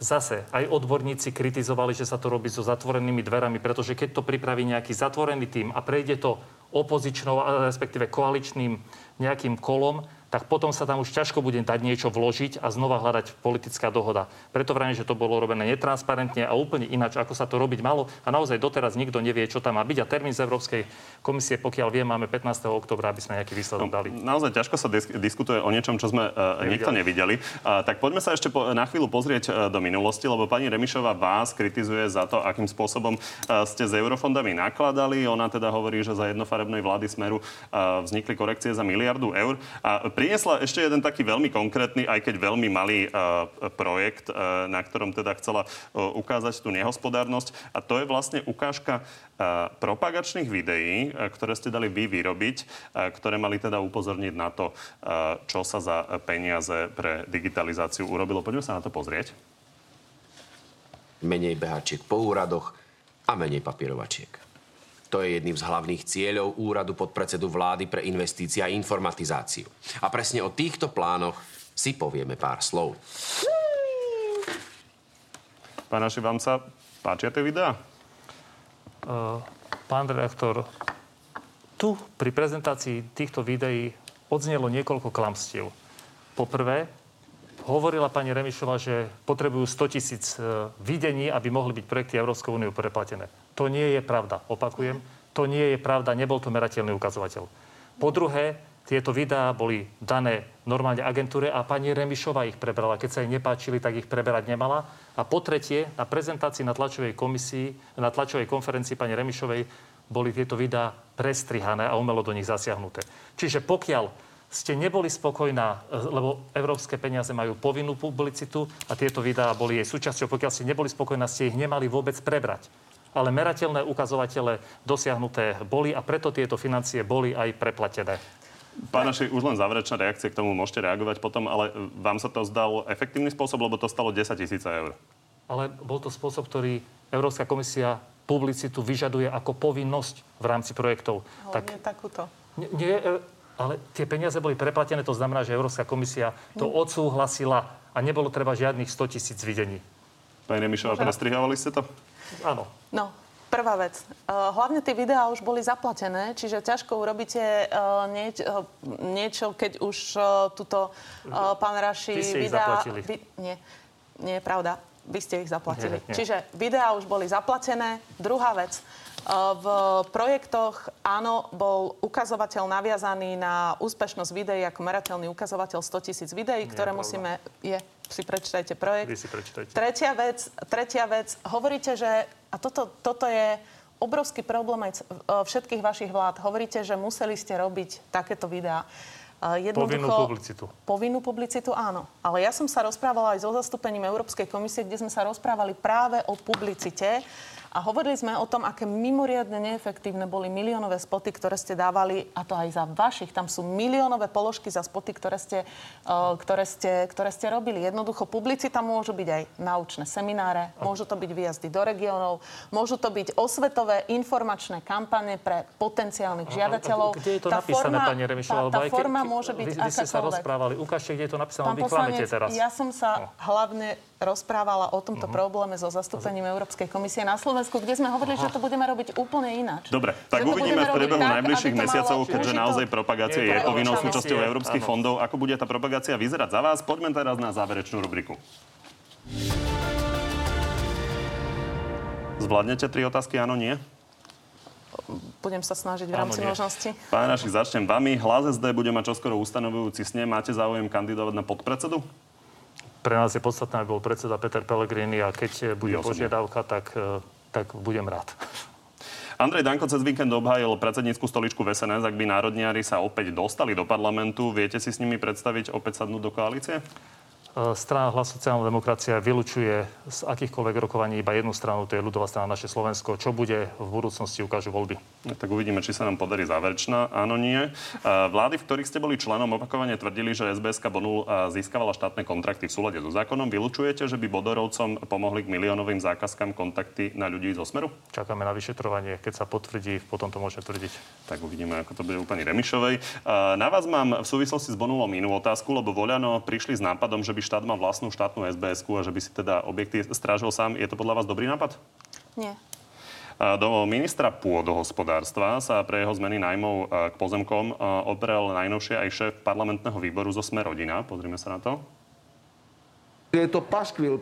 Zase aj odborníci kritizovali, že sa to robí so zatvorenými dverami, pretože keď to pripraví nejaký zatvorený tým a prejde to opozičnou, respektíve koaličným nejakým kolom, tak potom sa tam už ťažko bude dať niečo vložiť a znova hľadať politická dohoda. Preto vrajím, že to bolo robené netransparentne a úplne ináč, ako sa to robiť malo. A naozaj doteraz nikto nevie, čo tam má byť. A termín z Európskej komisie, pokiaľ viem, máme 15. oktobra, aby sme nejaký výsledok no, dali. Naozaj ťažko sa disk- diskutuje o niečom, čo sme uh, nikto nevideli. Uh, tak poďme sa ešte po, na chvíľu pozrieť uh, do minulosti, lebo pani Remišová vás kritizuje za to, akým spôsobom uh, ste s eurofondami nakladali. Ona teda hovorí, že za jednofarebnej vlády Smeru uh, vznikli korekcie za miliardu eur. A priniesla ešte jeden taký veľmi konkrétny, aj keď veľmi malý uh, projekt, uh, na ktorom teda chcela uh, ukázať tú nehospodárnosť. A to je vlastne ukážka propagačných videí, ktoré ste dali vy vyrobiť, ktoré mali teda upozorniť na to, čo sa za peniaze pre digitalizáciu urobilo. Poďme sa na to pozrieť. Menej behačiek po úradoch a menej papierovačiek. To je jedným z hlavných cieľov úradu podpredsedu vlády pre investície a informatizáciu. A presne o týchto plánoch si povieme pár slov. Pán vám sa páčia tie videá? Uh, pán redaktor, tu pri prezentácii týchto videí odznelo niekoľko klamstiev. Poprvé, hovorila pani Remišová, že potrebujú 100 tisíc e, videní, aby mohli byť projekty Európskej úniu preplatené. To nie je pravda. Opakujem, to nie je pravda. Nebol to merateľný ukazovateľ. Po druhé, Tieto videá boli dané normálne agentúre a pani Remišová ich prebrala. Keď sa jej nepáčili, tak ich preberať nemala. A po tretie, na prezentácii na tlačovej komisii, na tlačovej konferencii pani Remišovej boli tieto videá prestrihané a umelo do nich zasiahnuté. Čiže pokiaľ ste neboli spokojná, lebo európske peniaze majú povinnú publicitu a tieto videá boli jej súčasťou, pokiaľ ste neboli spokojná, ste ich nemali vôbec prebrať ale merateľné ukazovatele dosiahnuté boli a preto tieto financie boli aj preplatené. Pán Naši, už len záverečná reakcia k tomu môžete reagovať potom, ale vám sa to zdal efektívny spôsob, lebo to stalo 10 tisíc eur. Ale bol to spôsob, ktorý Európska komisia publicitu vyžaduje ako povinnosť v rámci projektov. Ale tak, takúto. Nie, nie, e, ale tie peniaze boli preplatené, to znamená, že Európska komisia to odsúhlasila a nebolo treba žiadnych 100 tisíc videní. Pani Remišová, prestrihávali ste to? Áno. No, Prvá vec. Uh, hlavne tie videá už boli zaplatené, čiže ťažko urobíte uh, nieč, uh, niečo, keď už tuto pán Raši Vy ste videá... Ich vy, nie, nie je pravda. Vy ste ich zaplatili. Nie, nie. Čiže videá už boli zaplatené. Druhá vec. V projektoch áno, bol ukazovateľ naviazaný na úspešnosť videí ako merateľný ukazovateľ 100 tisíc videí, ktoré musíme... Je, si prečítajte projekt. Vy si prečítajte. Tretia vec, tretia vec. Hovoríte, že... A toto, toto je obrovský problém aj všetkých vašich vlád. Hovoríte, že museli ste robiť takéto videá. Povinnú publicitu. Povinnú publicitu, áno. Ale ja som sa rozprávala aj so zastúpením Európskej komisie, kde sme sa rozprávali práve o publicite a hovorili sme o tom, aké mimoriadne neefektívne boli miliónové spoty, ktoré ste dávali, a to aj za vašich. Tam sú miliónové položky za spoty, ktoré ste, uh, ktoré ste, ktoré ste robili. Jednoducho publicita môžu byť aj naučné semináre, môžu to byť výjazdy do regiónov, môžu to byť osvetové informačné kampane pre potenciálnych žiadateľov. Kde je to tá napísané, forma, pani Remišová? Tá, tá forma môže byť vy, vy ste sa rozprávali. Ukážte, kde je to napísané. Vy klamete teraz. Ja som sa no. hlavne rozprávala o tomto uh-huh. probléme so zastúpením Európskej komisie na Slovensku, kde sme hovorili, uh-huh. že to budeme robiť úplne ináč. Dobre, tak uvidíme v priebehu najbližších mesiacov, keďže naozaj propagácia je, je povinnou súčasťou európskych áno. fondov. Ako bude tá propagácia vyzerať za vás? Poďme teraz na záverečnú rubriku. Zvládnete tri otázky, áno, nie? budem sa snažiť v rámci Áno, možnosti. Pán Našik, začnem vami. Hlas SD bude mať čoskoro ustanovujúci sne. Máte záujem kandidovať na podpredsedu? Pre nás je podstatné, aby bol predseda Peter Pellegrini a keď bude požiadavka, tak, e, tak budem rád. Andrej Danko cez víkend obhájil predsednícku stoličku v SNS. Ak by národniari sa opäť dostali do parlamentu, viete si s nimi predstaviť opäť sadnúť do koalície? E, strana Hlas sociálna demokracia vylučuje z akýchkoľvek rokovaní iba jednu stranu, to je ľudová strana naše Slovensko. Čo bude v budúcnosti, ukážu voľby. No, tak uvidíme, či sa nám podarí záverečná. Áno, nie. E, vlády, v ktorých ste boli členom, opakovane tvrdili, že SBSK Bonul e, získavala štátne kontrakty v súlade so zákonom. Vylučujete, že by Bodorovcom pomohli k miliónovým zákazkám kontakty na ľudí zo Smeru? Čakáme na vyšetrovanie. Keď sa potvrdí, potom to môžeme tvrdiť. Tak uvidíme, ako to bude u pani Remišovej. Na vás mám v súvislosti s Bonulom inú otázku, lebo Voľano prišli s nápadom, že by štát mal vlastnú štátnu sbs a že by si teda objekty strážil sám. Je to podľa vás dobrý nápad? Nie. Do ministra pôdohospodárstva sa pre jeho zmeny najmov k pozemkom oprel najnovšie aj šéf parlamentného výboru zo Sme rodina. Pozrime sa na to. Je to paskvil.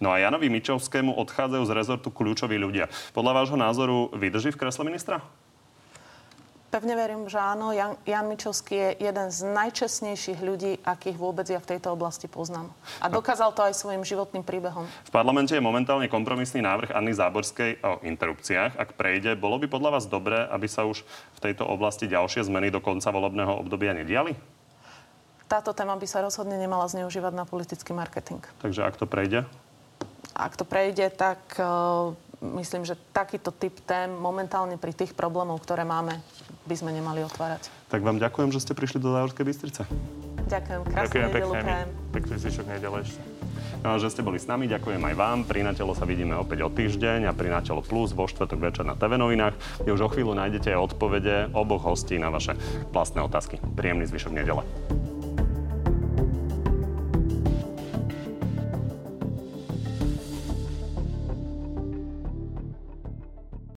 No a Janovi Mičovskému odchádzajú z rezortu kľúčoví ľudia. Podľa vášho názoru vydrží v kresle ministra? Pevne verím, že áno. Jan, Jan Mičovský je jeden z najčestnejších ľudí, akých vôbec ja v tejto oblasti poznám. A dokázal to aj svojim životným príbehom. V parlamente je momentálne kompromisný návrh Anny Záborskej o interrupciách. Ak prejde, bolo by podľa vás dobré, aby sa už v tejto oblasti ďalšie zmeny do konca volebného obdobia nediali? Táto téma by sa rozhodne nemala zneužívať na politický marketing. Takže ak to prejde? Ak to prejde, tak uh, myslím, že takýto typ tém momentálne pri tých problémov, ktoré máme, by sme nemali otvárať. Tak vám ďakujem, že ste prišli do Záhorskej Bystrice. Ďakujem, krásne Ďakujem pekne. Pekný zvyšok nedele ešte. No, že ste boli s nami, ďakujem aj vám. Pri Natelo sa vidíme opäť o týždeň a pri Natelo Plus vo štvrtok večer na TV novinách, kde už o chvíľu nájdete aj odpovede oboch hostí na vaše vlastné otázky. Príjemný zvyšok nedele.